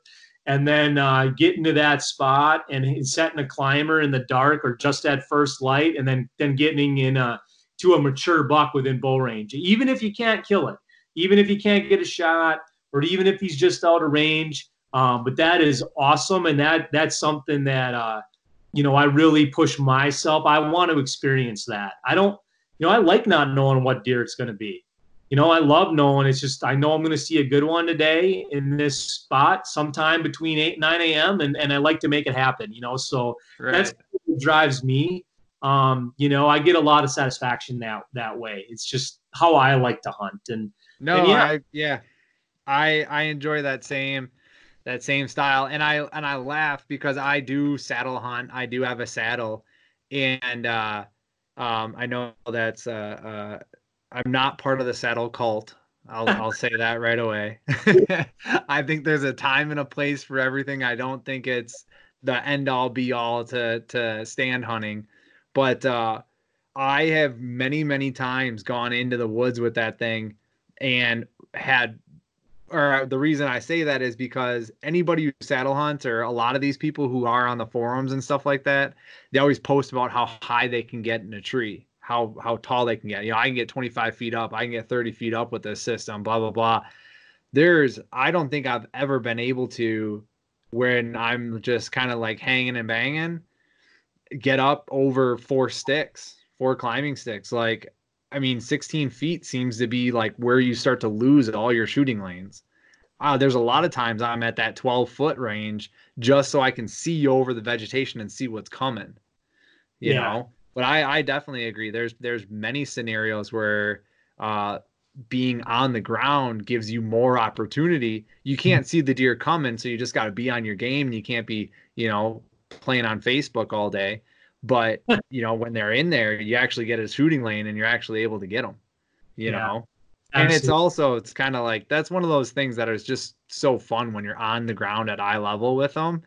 and then uh, getting to that spot and setting a climber in the dark or just at first light, and then then getting in a to a mature buck within bow range. Even if you can't kill it, even if you can't get a shot, or even if he's just out of range. Um, but that is awesome, and that that's something that uh, you know I really push myself. I want to experience that. I don't, you know, I like not knowing what deer it's going to be you know, I love knowing it's just I know I'm going to see a good one today in this spot sometime between eight nine a.m. and and I like to make it happen. You know, so right. that's what drives me. Um, you know, I get a lot of satisfaction that that way. It's just how I like to hunt. And no, and yeah. I, yeah, I I enjoy that same that same style, and I and I laugh because I do saddle hunt. I do have a saddle, and uh, um, I know that's uh, uh I'm not part of the saddle cult. I'll I'll say that right away. (laughs) I think there's a time and a place for everything. I don't think it's the end all be all to to stand hunting, but uh, I have many many times gone into the woods with that thing and had or uh, the reason I say that is because anybody who saddle hunts or a lot of these people who are on the forums and stuff like that, they always post about how high they can get in a tree how how tall they can get. You know, I can get 25 feet up, I can get 30 feet up with this system, blah blah blah. There's I don't think I've ever been able to when I'm just kind of like hanging and banging, get up over four sticks, four climbing sticks. Like, I mean, 16 feet seems to be like where you start to lose all your shooting lanes. Uh, there's a lot of times I'm at that 12 foot range just so I can see over the vegetation and see what's coming. You yeah. know, but I, I definitely agree. There's there's many scenarios where uh, being on the ground gives you more opportunity. You can't mm-hmm. see the deer coming, so you just got to be on your game. And you can't be, you know, playing on Facebook all day. But (laughs) you know, when they're in there, you actually get a shooting lane, and you're actually able to get them. You yeah, know, absolutely. and it's also it's kind of like that's one of those things that is just so fun when you're on the ground at eye level with them,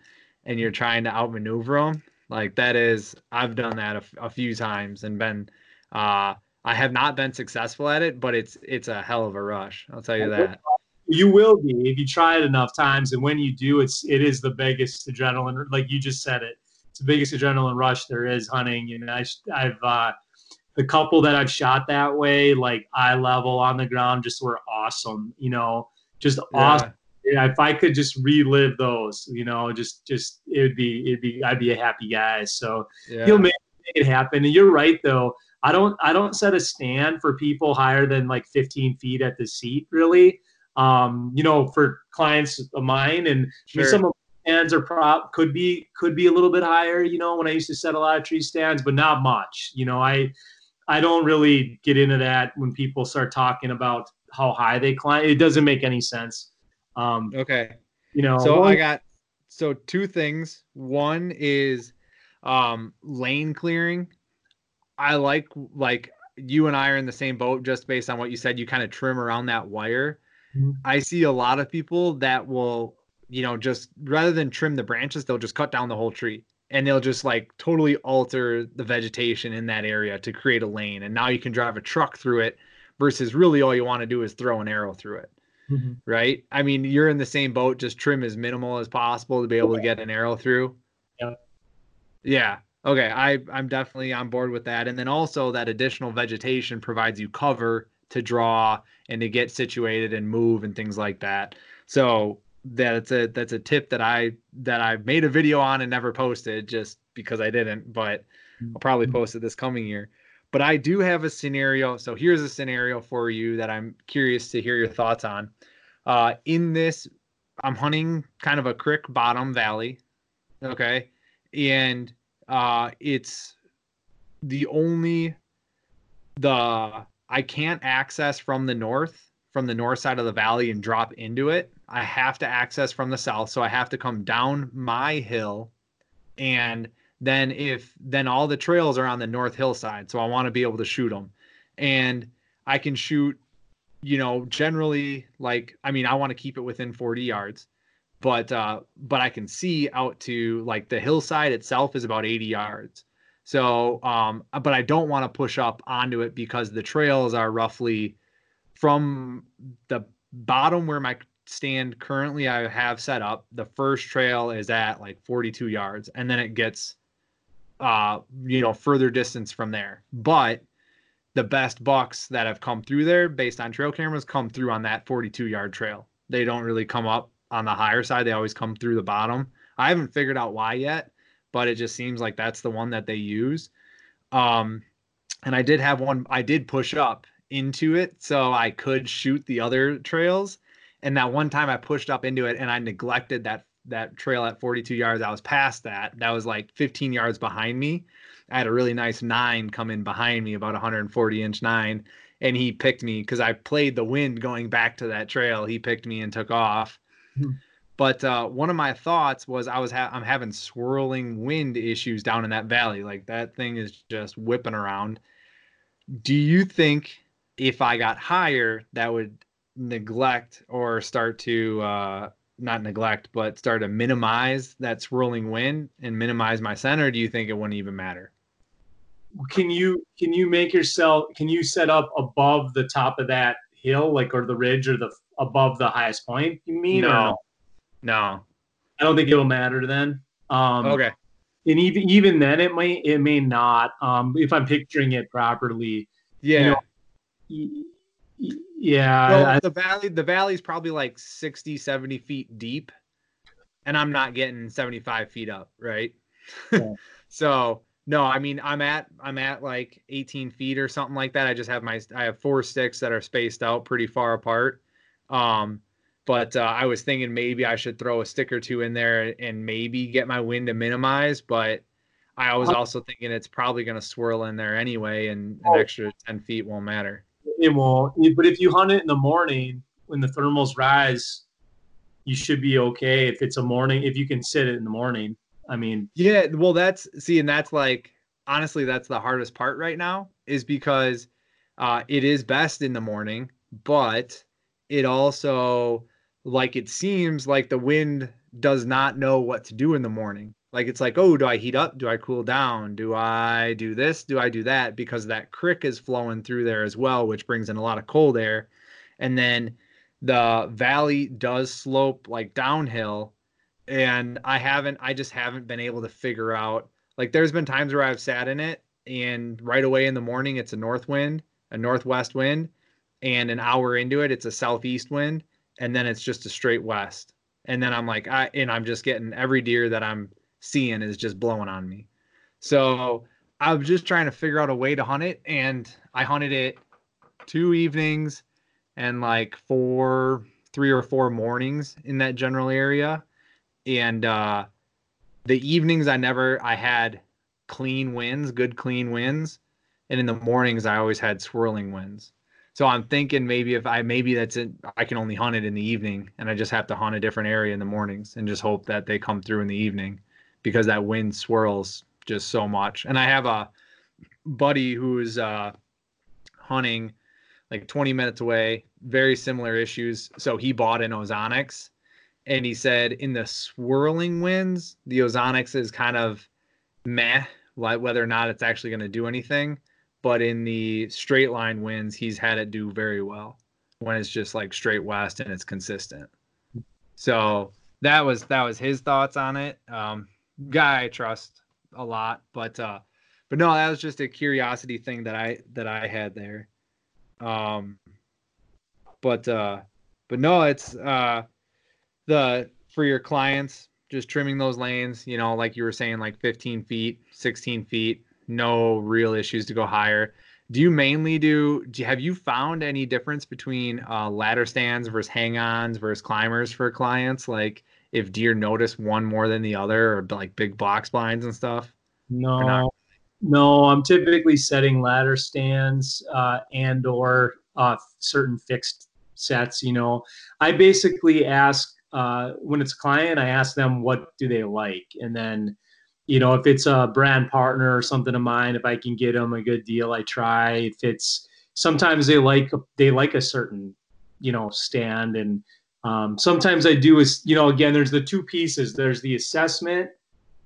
and you're trying to outmaneuver them. Like that is, I've done that a, a few times and been, uh, I have not been successful at it, but it's it's a hell of a rush. I'll tell you that. You will be if you try it enough times, and when you do, it's it is the biggest adrenaline. Like you just said it, it's the biggest adrenaline rush there is hunting. And I, I've uh, the couple that I've shot that way, like eye level on the ground, just were awesome. You know, just yeah. awesome yeah, if I could just relive those, you know, just just it would be it'd be I'd be a happy guy. So yeah. he'll make, it happen. And you're right though. I don't I don't set a stand for people higher than like 15 feet at the seat really. Um, you know, for clients of mine and sure. Some of stands are prop could be could be a little bit higher, you know, when I used to set a lot of tree stands, but not much. You know, I I don't really get into that when people start talking about how high they climb. It doesn't make any sense. Um, okay. You know, so I got so two things. One is um, lane clearing. I like like you and I are in the same boat just based on what you said. You kind of trim around that wire. Mm-hmm. I see a lot of people that will, you know, just rather than trim the branches, they'll just cut down the whole tree and they'll just like totally alter the vegetation in that area to create a lane. And now you can drive a truck through it versus really all you want to do is throw an arrow through it mm-hmm. right? I mean, you're in the same boat, just trim as minimal as possible to be able to get an arrow through. Yeah. Yeah. Okay. I, I'm definitely on board with that. And then also that additional vegetation provides you cover to draw and to get situated and move and things like that. So that's a that's a tip that I that I made a video on and never posted just because I didn't, but I'll probably mm-hmm. post it this coming year. But I do have a scenario. So here's a scenario for you that I'm curious to hear your thoughts on. Uh, in this, I'm hunting kind of a creek bottom valley. Okay. And uh, it's the only the I can't access from the north from the north side of the valley and drop into it. I have to access from the south, so I have to come down my hill. And then if then all the trails are on the north hillside. So i want to be able to shoot them and i can shoot you know generally like i mean i want to keep it within 40 yards but uh but i can see out to like the hillside itself is about 80 yards. So um but i don't want to push up onto it because the trails are roughly from the bottom where my stand currently I have set up, the first trail is at like 42 yards, and then it gets, uh, you know, further distance from there. But the best bucks that have come through there, based on trail cameras, come through on that 42 yard trail. They don't really come up on the higher side; they always come through the bottom. I haven't figured out why yet, but it just seems like that's the one that they use. Um, and I did have one. I did push up into it so I could shoot the other trails and that one time I pushed up into it and I neglected that that trail at 42 yards. I was past that. That was like 15 yards behind me. I had a really nice nine come in behind me, about 140 inch nine, and he picked me because I played the wind going back to that trail. He picked me and took off. Hmm. But uh, one of my thoughts was I was ha- I'm having swirling wind issues down in that valley. Like that thing is just whipping around. Do you think if I got higher, that would neglect or start to uh, not neglect, but start to minimize that swirling wind and minimize my center? do you think it wouldn't even matter? Can you can you make yourself can you set up above the top of that hill, like or the ridge or the above the highest point? You mean no? No. I don't think it will matter then. Um, okay. And even even then, it may it may not. Um, if I'm picturing it properly. Yeah. You know, yeah. Well, I, the valley, the valley's probably like 60, 70 feet deep, and I'm not getting 75 feet up, right? Yeah. (laughs) so no, I mean I'm at I'm at like 18 feet or something like that. I just have my I have four sticks that are spaced out pretty far apart. Um, but uh, I was thinking maybe I should throw a stick or two in there and maybe get my wind to minimize, but I was also thinking it's probably going to swirl in there anyway, and an oh. extra 10 feet won't matter it won't. But if you hunt it in the morning when the thermals rise, you should be okay. If it's a morning, if you can sit it in the morning, I mean. Yeah, well, that's see, and that's like honestly, that's the hardest part right now, is because uh, it is best in the morning, but it also like it seems like the wind does not know what to do in the morning. Like it's like, oh, do I heat up? Do I cool down? Do I do this? Do I do that? Because that crick is flowing through there as well, which brings in a lot of cold air. And then the valley does slope like downhill. And I haven't, I just haven't been able to figure out. Like there's been times where I've sat in it and right away in the morning it's a north wind, a northwest wind. And an hour into it, it's a southeast wind. And then it's just a straight west. And then I'm like, I, and I'm just getting every deer that I'm seeing is just blowing on me. So I was just trying to figure out a way to hunt it, and I hunted it two evenings and like four, three or four mornings in that general area. And uh, the evenings, I never, I had clean winds, good clean winds, and in the mornings, I always had swirling winds. So I'm thinking maybe if I maybe that's it, I can only hunt it in the evening, and I just have to hunt a different area in the mornings, and just hope that they come through in the evening because that wind swirls just so much. And I have a buddy who's uh, hunting like 20 minutes away, very similar issues. So he bought an Ozonics and he said in the swirling winds, the Ozonics is kind of meh, like whether or not it's actually going to do anything. But in the straight line winds, he's had it do very well when it's just like straight west and it's consistent. So that was that was his thoughts on it. Um, guy I trust a lot, but uh, but no, that was just a curiosity thing that I that I had there. Um, but uh, but no, it's uh, the for your clients just trimming those lanes. You know, like you were saying, like 15 feet, 16 feet, no real issues to go higher. Do you mainly do? do have you found any difference between uh, ladder stands versus hang-ons versus climbers for clients? Like, if deer notice one more than the other or like big box blinds and stuff? No, no. I'm typically setting ladder stands uh, and or uh, certain fixed sets. You know, I basically ask uh, when it's a client, I ask them what do they like, and then you know, if it's a brand partner or something of mine, if I can get them a good deal, I try. If it's sometimes they like they like a certain, you know, stand, and um, sometimes I do is you know again there's the two pieces. There's the assessment,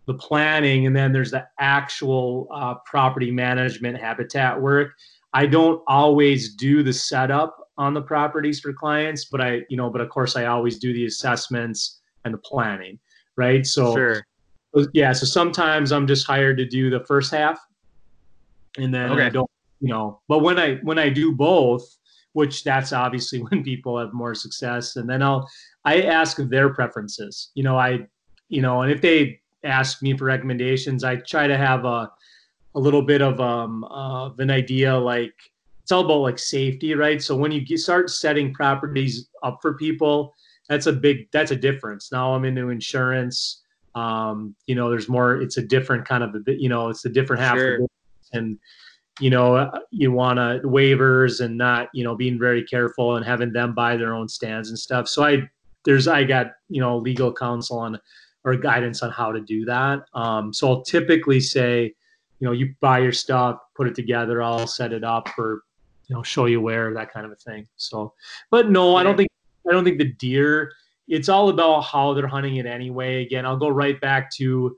the planning, and then there's the actual uh, property management habitat work. I don't always do the setup on the properties for clients, but I you know but of course I always do the assessments and the planning, right? So. Sure yeah so sometimes i'm just hired to do the first half and then Okay. i don't you know but when i when i do both which that's obviously (laughs) when people have more success and then i'll i ask their preferences you know i you know and if they ask me for recommendations i try to have a a little bit of um of an idea like it's all about like safety right so when you start setting properties up for people that's a big that's a difference now i'm into insurance um, you know, there's more. It's a different kind of, you know, it's a different half. Sure. Of the and you know, uh, you want to waivers and not, you know, being very careful and having them buy their own stands and stuff. So I, there's, I got, you know, legal counsel on or guidance on how to do that. Um, so I'll typically say, you know, you buy your stuff, put it together, I'll set it up or, you know, show you where that kind of a thing. So, but no, I don't think, I don't think the deer it's all about how they're hunting it anyway. Again, I'll go right back to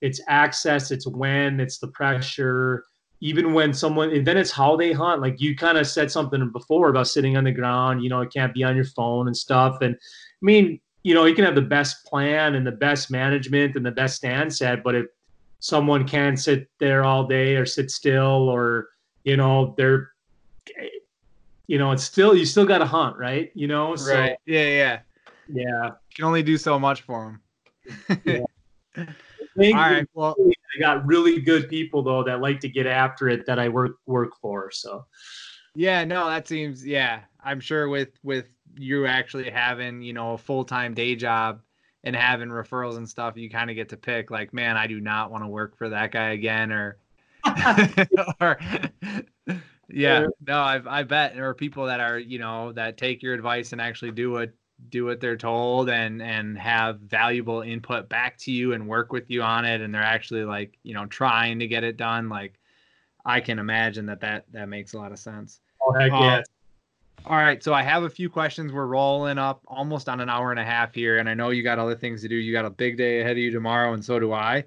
it's access, it's when, it's the pressure. Even when someone, and then it's how they hunt. Like you kind of said something before about sitting on the ground, you know, it can't be on your phone and stuff. And I mean, you know, you can have the best plan and the best management and the best stand set, but if someone can't sit there all day or sit still or, you know, they're, you know, it's still, you still got to hunt, right? You know, so, right. Yeah, yeah. yeah. You can only do so much for them. (laughs) Yeah. All right. Well, I got really good people though that like to get after it that I work work for. So yeah, no, that seems yeah. I'm sure with with you actually having, you know, a full-time day job and having referrals and stuff, you kind of get to pick like, man, I do not want to work for that guy again or (laughs) or (laughs) yeah, no, I've I bet there are people that are, you know, that take your advice and actually do what do what they're told and and have valuable input back to you and work with you on it and they're actually like, you know, trying to get it done like I can imagine that that that makes a lot of sense. oh heck Um, yeah. All right, so I have a few questions. We're rolling up almost on an hour and a half here, and I know you got other things to do. You got a big day ahead of you tomorrow, and so do I.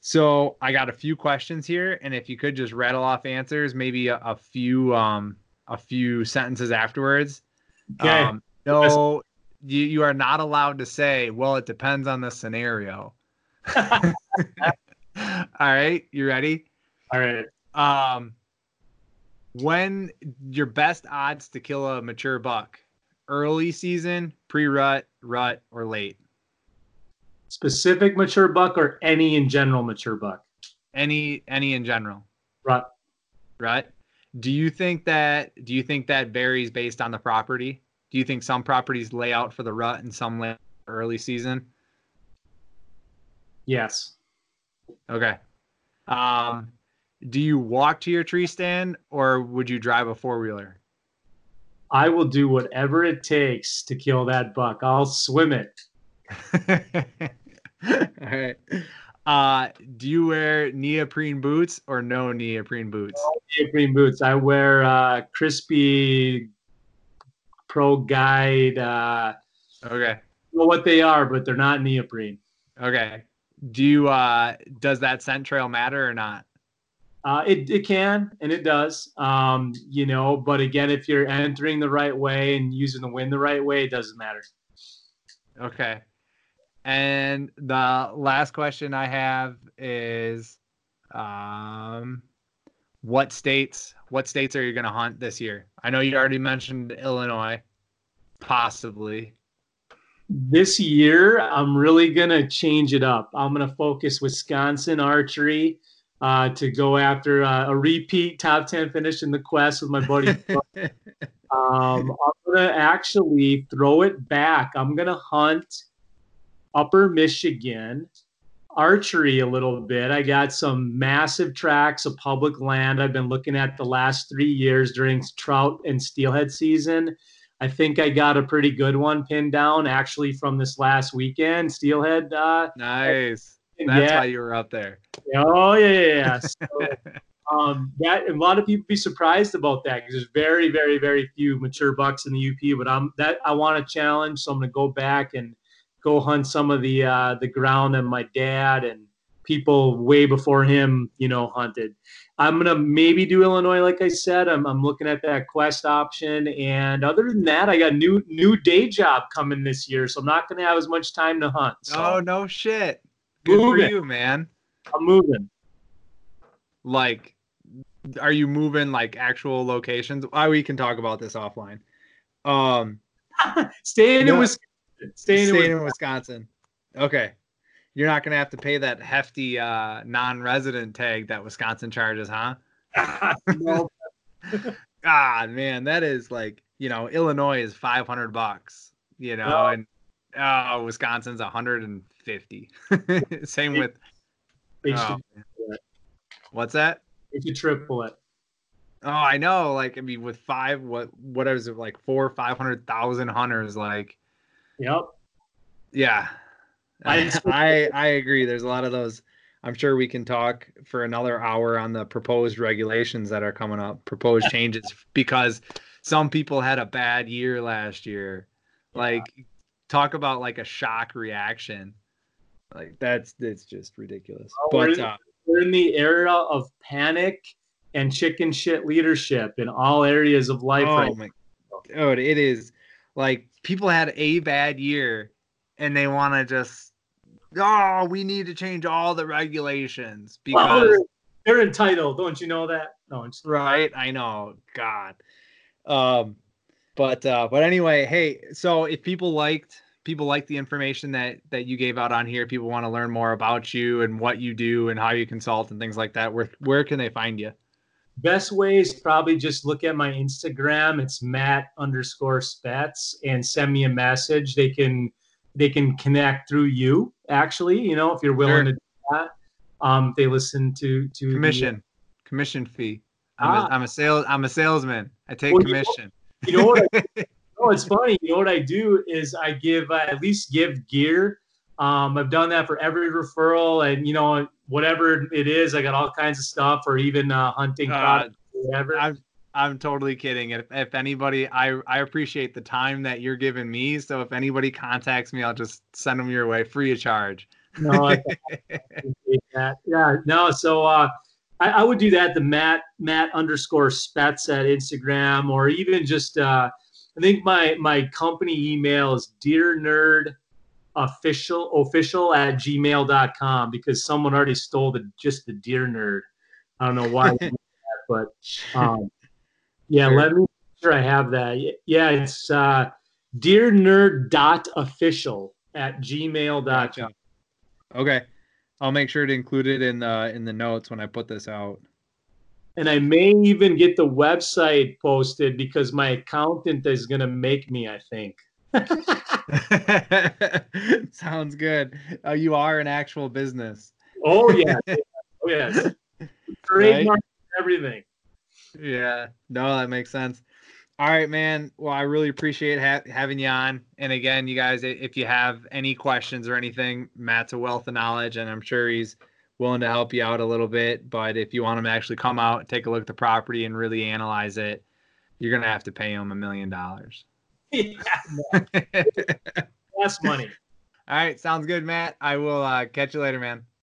So I got a few questions here, and if you could just rattle off answers, maybe a, a few um a few sentences afterwards. Okay. Um, no, you you are not allowed to say, "Well, it depends on the scenario." (laughs) All right, you ready? All right. Um, when your best odds to kill a mature buck? Early season, pre-rut, rut, or late? Specific mature buck or any in general mature buck? Any any in general, Right. rut? Do you think that do you think that varies based on the property? Do you think some properties lay out for the rut and some lay early season? Yes. Okay. Um, do you walk to your tree stand or would you drive a four wheeler? I will do whatever it takes to kill that buck. I'll swim it. (laughs) All right. Uh, do you wear neoprene boots or no neoprene boots? Neoprene boots. I wear uh, Crispi pro guide. Uh, Okay. Know what they are, but they're not neoprene. Okay. Do you uh does that scent trail matter or not? Uh, it, it can and it does, um, you know. But again, if you're entering the right way and using the wind the right way, it doesn't matter. Okay. And the last question I have is um what states what states are you going to hunt this year? I know you already mentioned Illinois possibly. This year, I'm really gonna change it up. I'm gonna focus Wisconsin archery uh, to go after uh, a repeat top ten finish in the Quest with my buddy. (laughs) um, I'm gonna actually throw it back. I'm gonna hunt Upper Michigan archery a little bit. I got some massive tracts of public land I've been looking at the last three years during trout and steelhead season. I think I got a pretty good one pinned down actually from this last weekend. Steelhead, uh, nice. That's yeah. why you were up there. Oh yeah, yeah. yeah. (laughs) So, um, that a lot of people be surprised about that because there's very, very, very few mature bucks in the UP. But I'm that I want to challenge, so I'm going to go back and go hunt some of the uh, the ground that my dad and people way before him, you know, hunted. I'm gonna maybe do Illinois, like I said. I'm, I'm looking at that quest option, and other than that, I got new new day job coming this year, so I'm not gonna have as much time to hunt. So oh no shit! Good Moving. for you, man. I'm moving. Like, are you moving like actual locations? Why we can talk about this offline. Um, (laughs) Staying No. in Wisconsin. Staying, staying in in Wisconsin. Okay. You're not gonna have to pay that hefty uh, non-resident tag that Wisconsin charges, huh? Wisconsin. (laughs) no, (laughs) God, man, that is like you know Illinois is 500 bucks, you know, and oh, Wisconsin's 150. (laughs) Same with oh, what's that? they should triple it. Oh, I know. Like, I mean, with five, what, what is it? Like four, or five hundred thousand hunters. Like, Yep. yeah, (laughs) I- (laughs) I, I agree. There's a lot of those. I'm sure we can talk for another hour on the proposed regulations that are coming up, proposed (laughs) changes, because some people had a bad year last year. Like, talk about like a shock reaction. Like that's it's just ridiculous. Oh, we're in- uh, We're in the era of panic and chicken shit leadership in all areas of life oh right my dude, it is like people had a bad year and they want to just oh we need to change all the regulations Well, because they're, they're entitled, don't you know that? No, it's right i know god. Um but uh but anyway hey so if people liked people like the information that that you gave out on here people want to learn more about you and what you do and how you consult and things like that where where can they find you best way is probably just look at my Instagram. It's Matt underscore Spetz and send me a message. They can they can connect through you actually. You know, if you're willing Sure. to do that. Um, they listen to to the- commission commission fee I'm, Ah. a, I'm a sales i'm a salesman i take Well, you know- commission you know what? I, no, (laughs) it's funny. You know what I do is I give I at least give gear. Um, I've done that for every referral, and you know whatever it is, I got all kinds of stuff, or even uh, hunting Uh, products, whatever. I'm I'm totally kidding. If if anybody, I I appreciate the time that you're giving me. So if anybody contacts me, I'll just send them your way free of charge. no, I (laughs) appreciate that. Yeah, no. So uh, I, I would do that. The Matt Matt underscore Spetz at Instagram, or even just uh, I think my my company email is Deer Nerd official official at gmail.com because someone already stole the just the deer nerd i don't know why (laughs) but um yeah Sure. let me make sure i have that yeah it's uh deer nerd dot official at gmail.com Gotcha. Okay, I'll make sure to include it in the in the notes when I put this out. and i may even get the website posted because my accountant is going to make me i think (laughs) Sounds good. Uh, you are an actual business. oh yeah oh yes (laughs) trademark everything Yeah, no, that makes sense. All right, man. Well, I really appreciate ha- having you on. And again, you guys, if you have any questions or anything, Matt's a wealth of knowledge, and I'm sure he's willing to help you out a little bit. But if you want him to actually come out, take a look at the property, and really analyze it, you're gonna have to pay him a million dollars. (laughs) yeah, (laughs) less money All right, sounds good, Matt. I will uh, catch you later, man.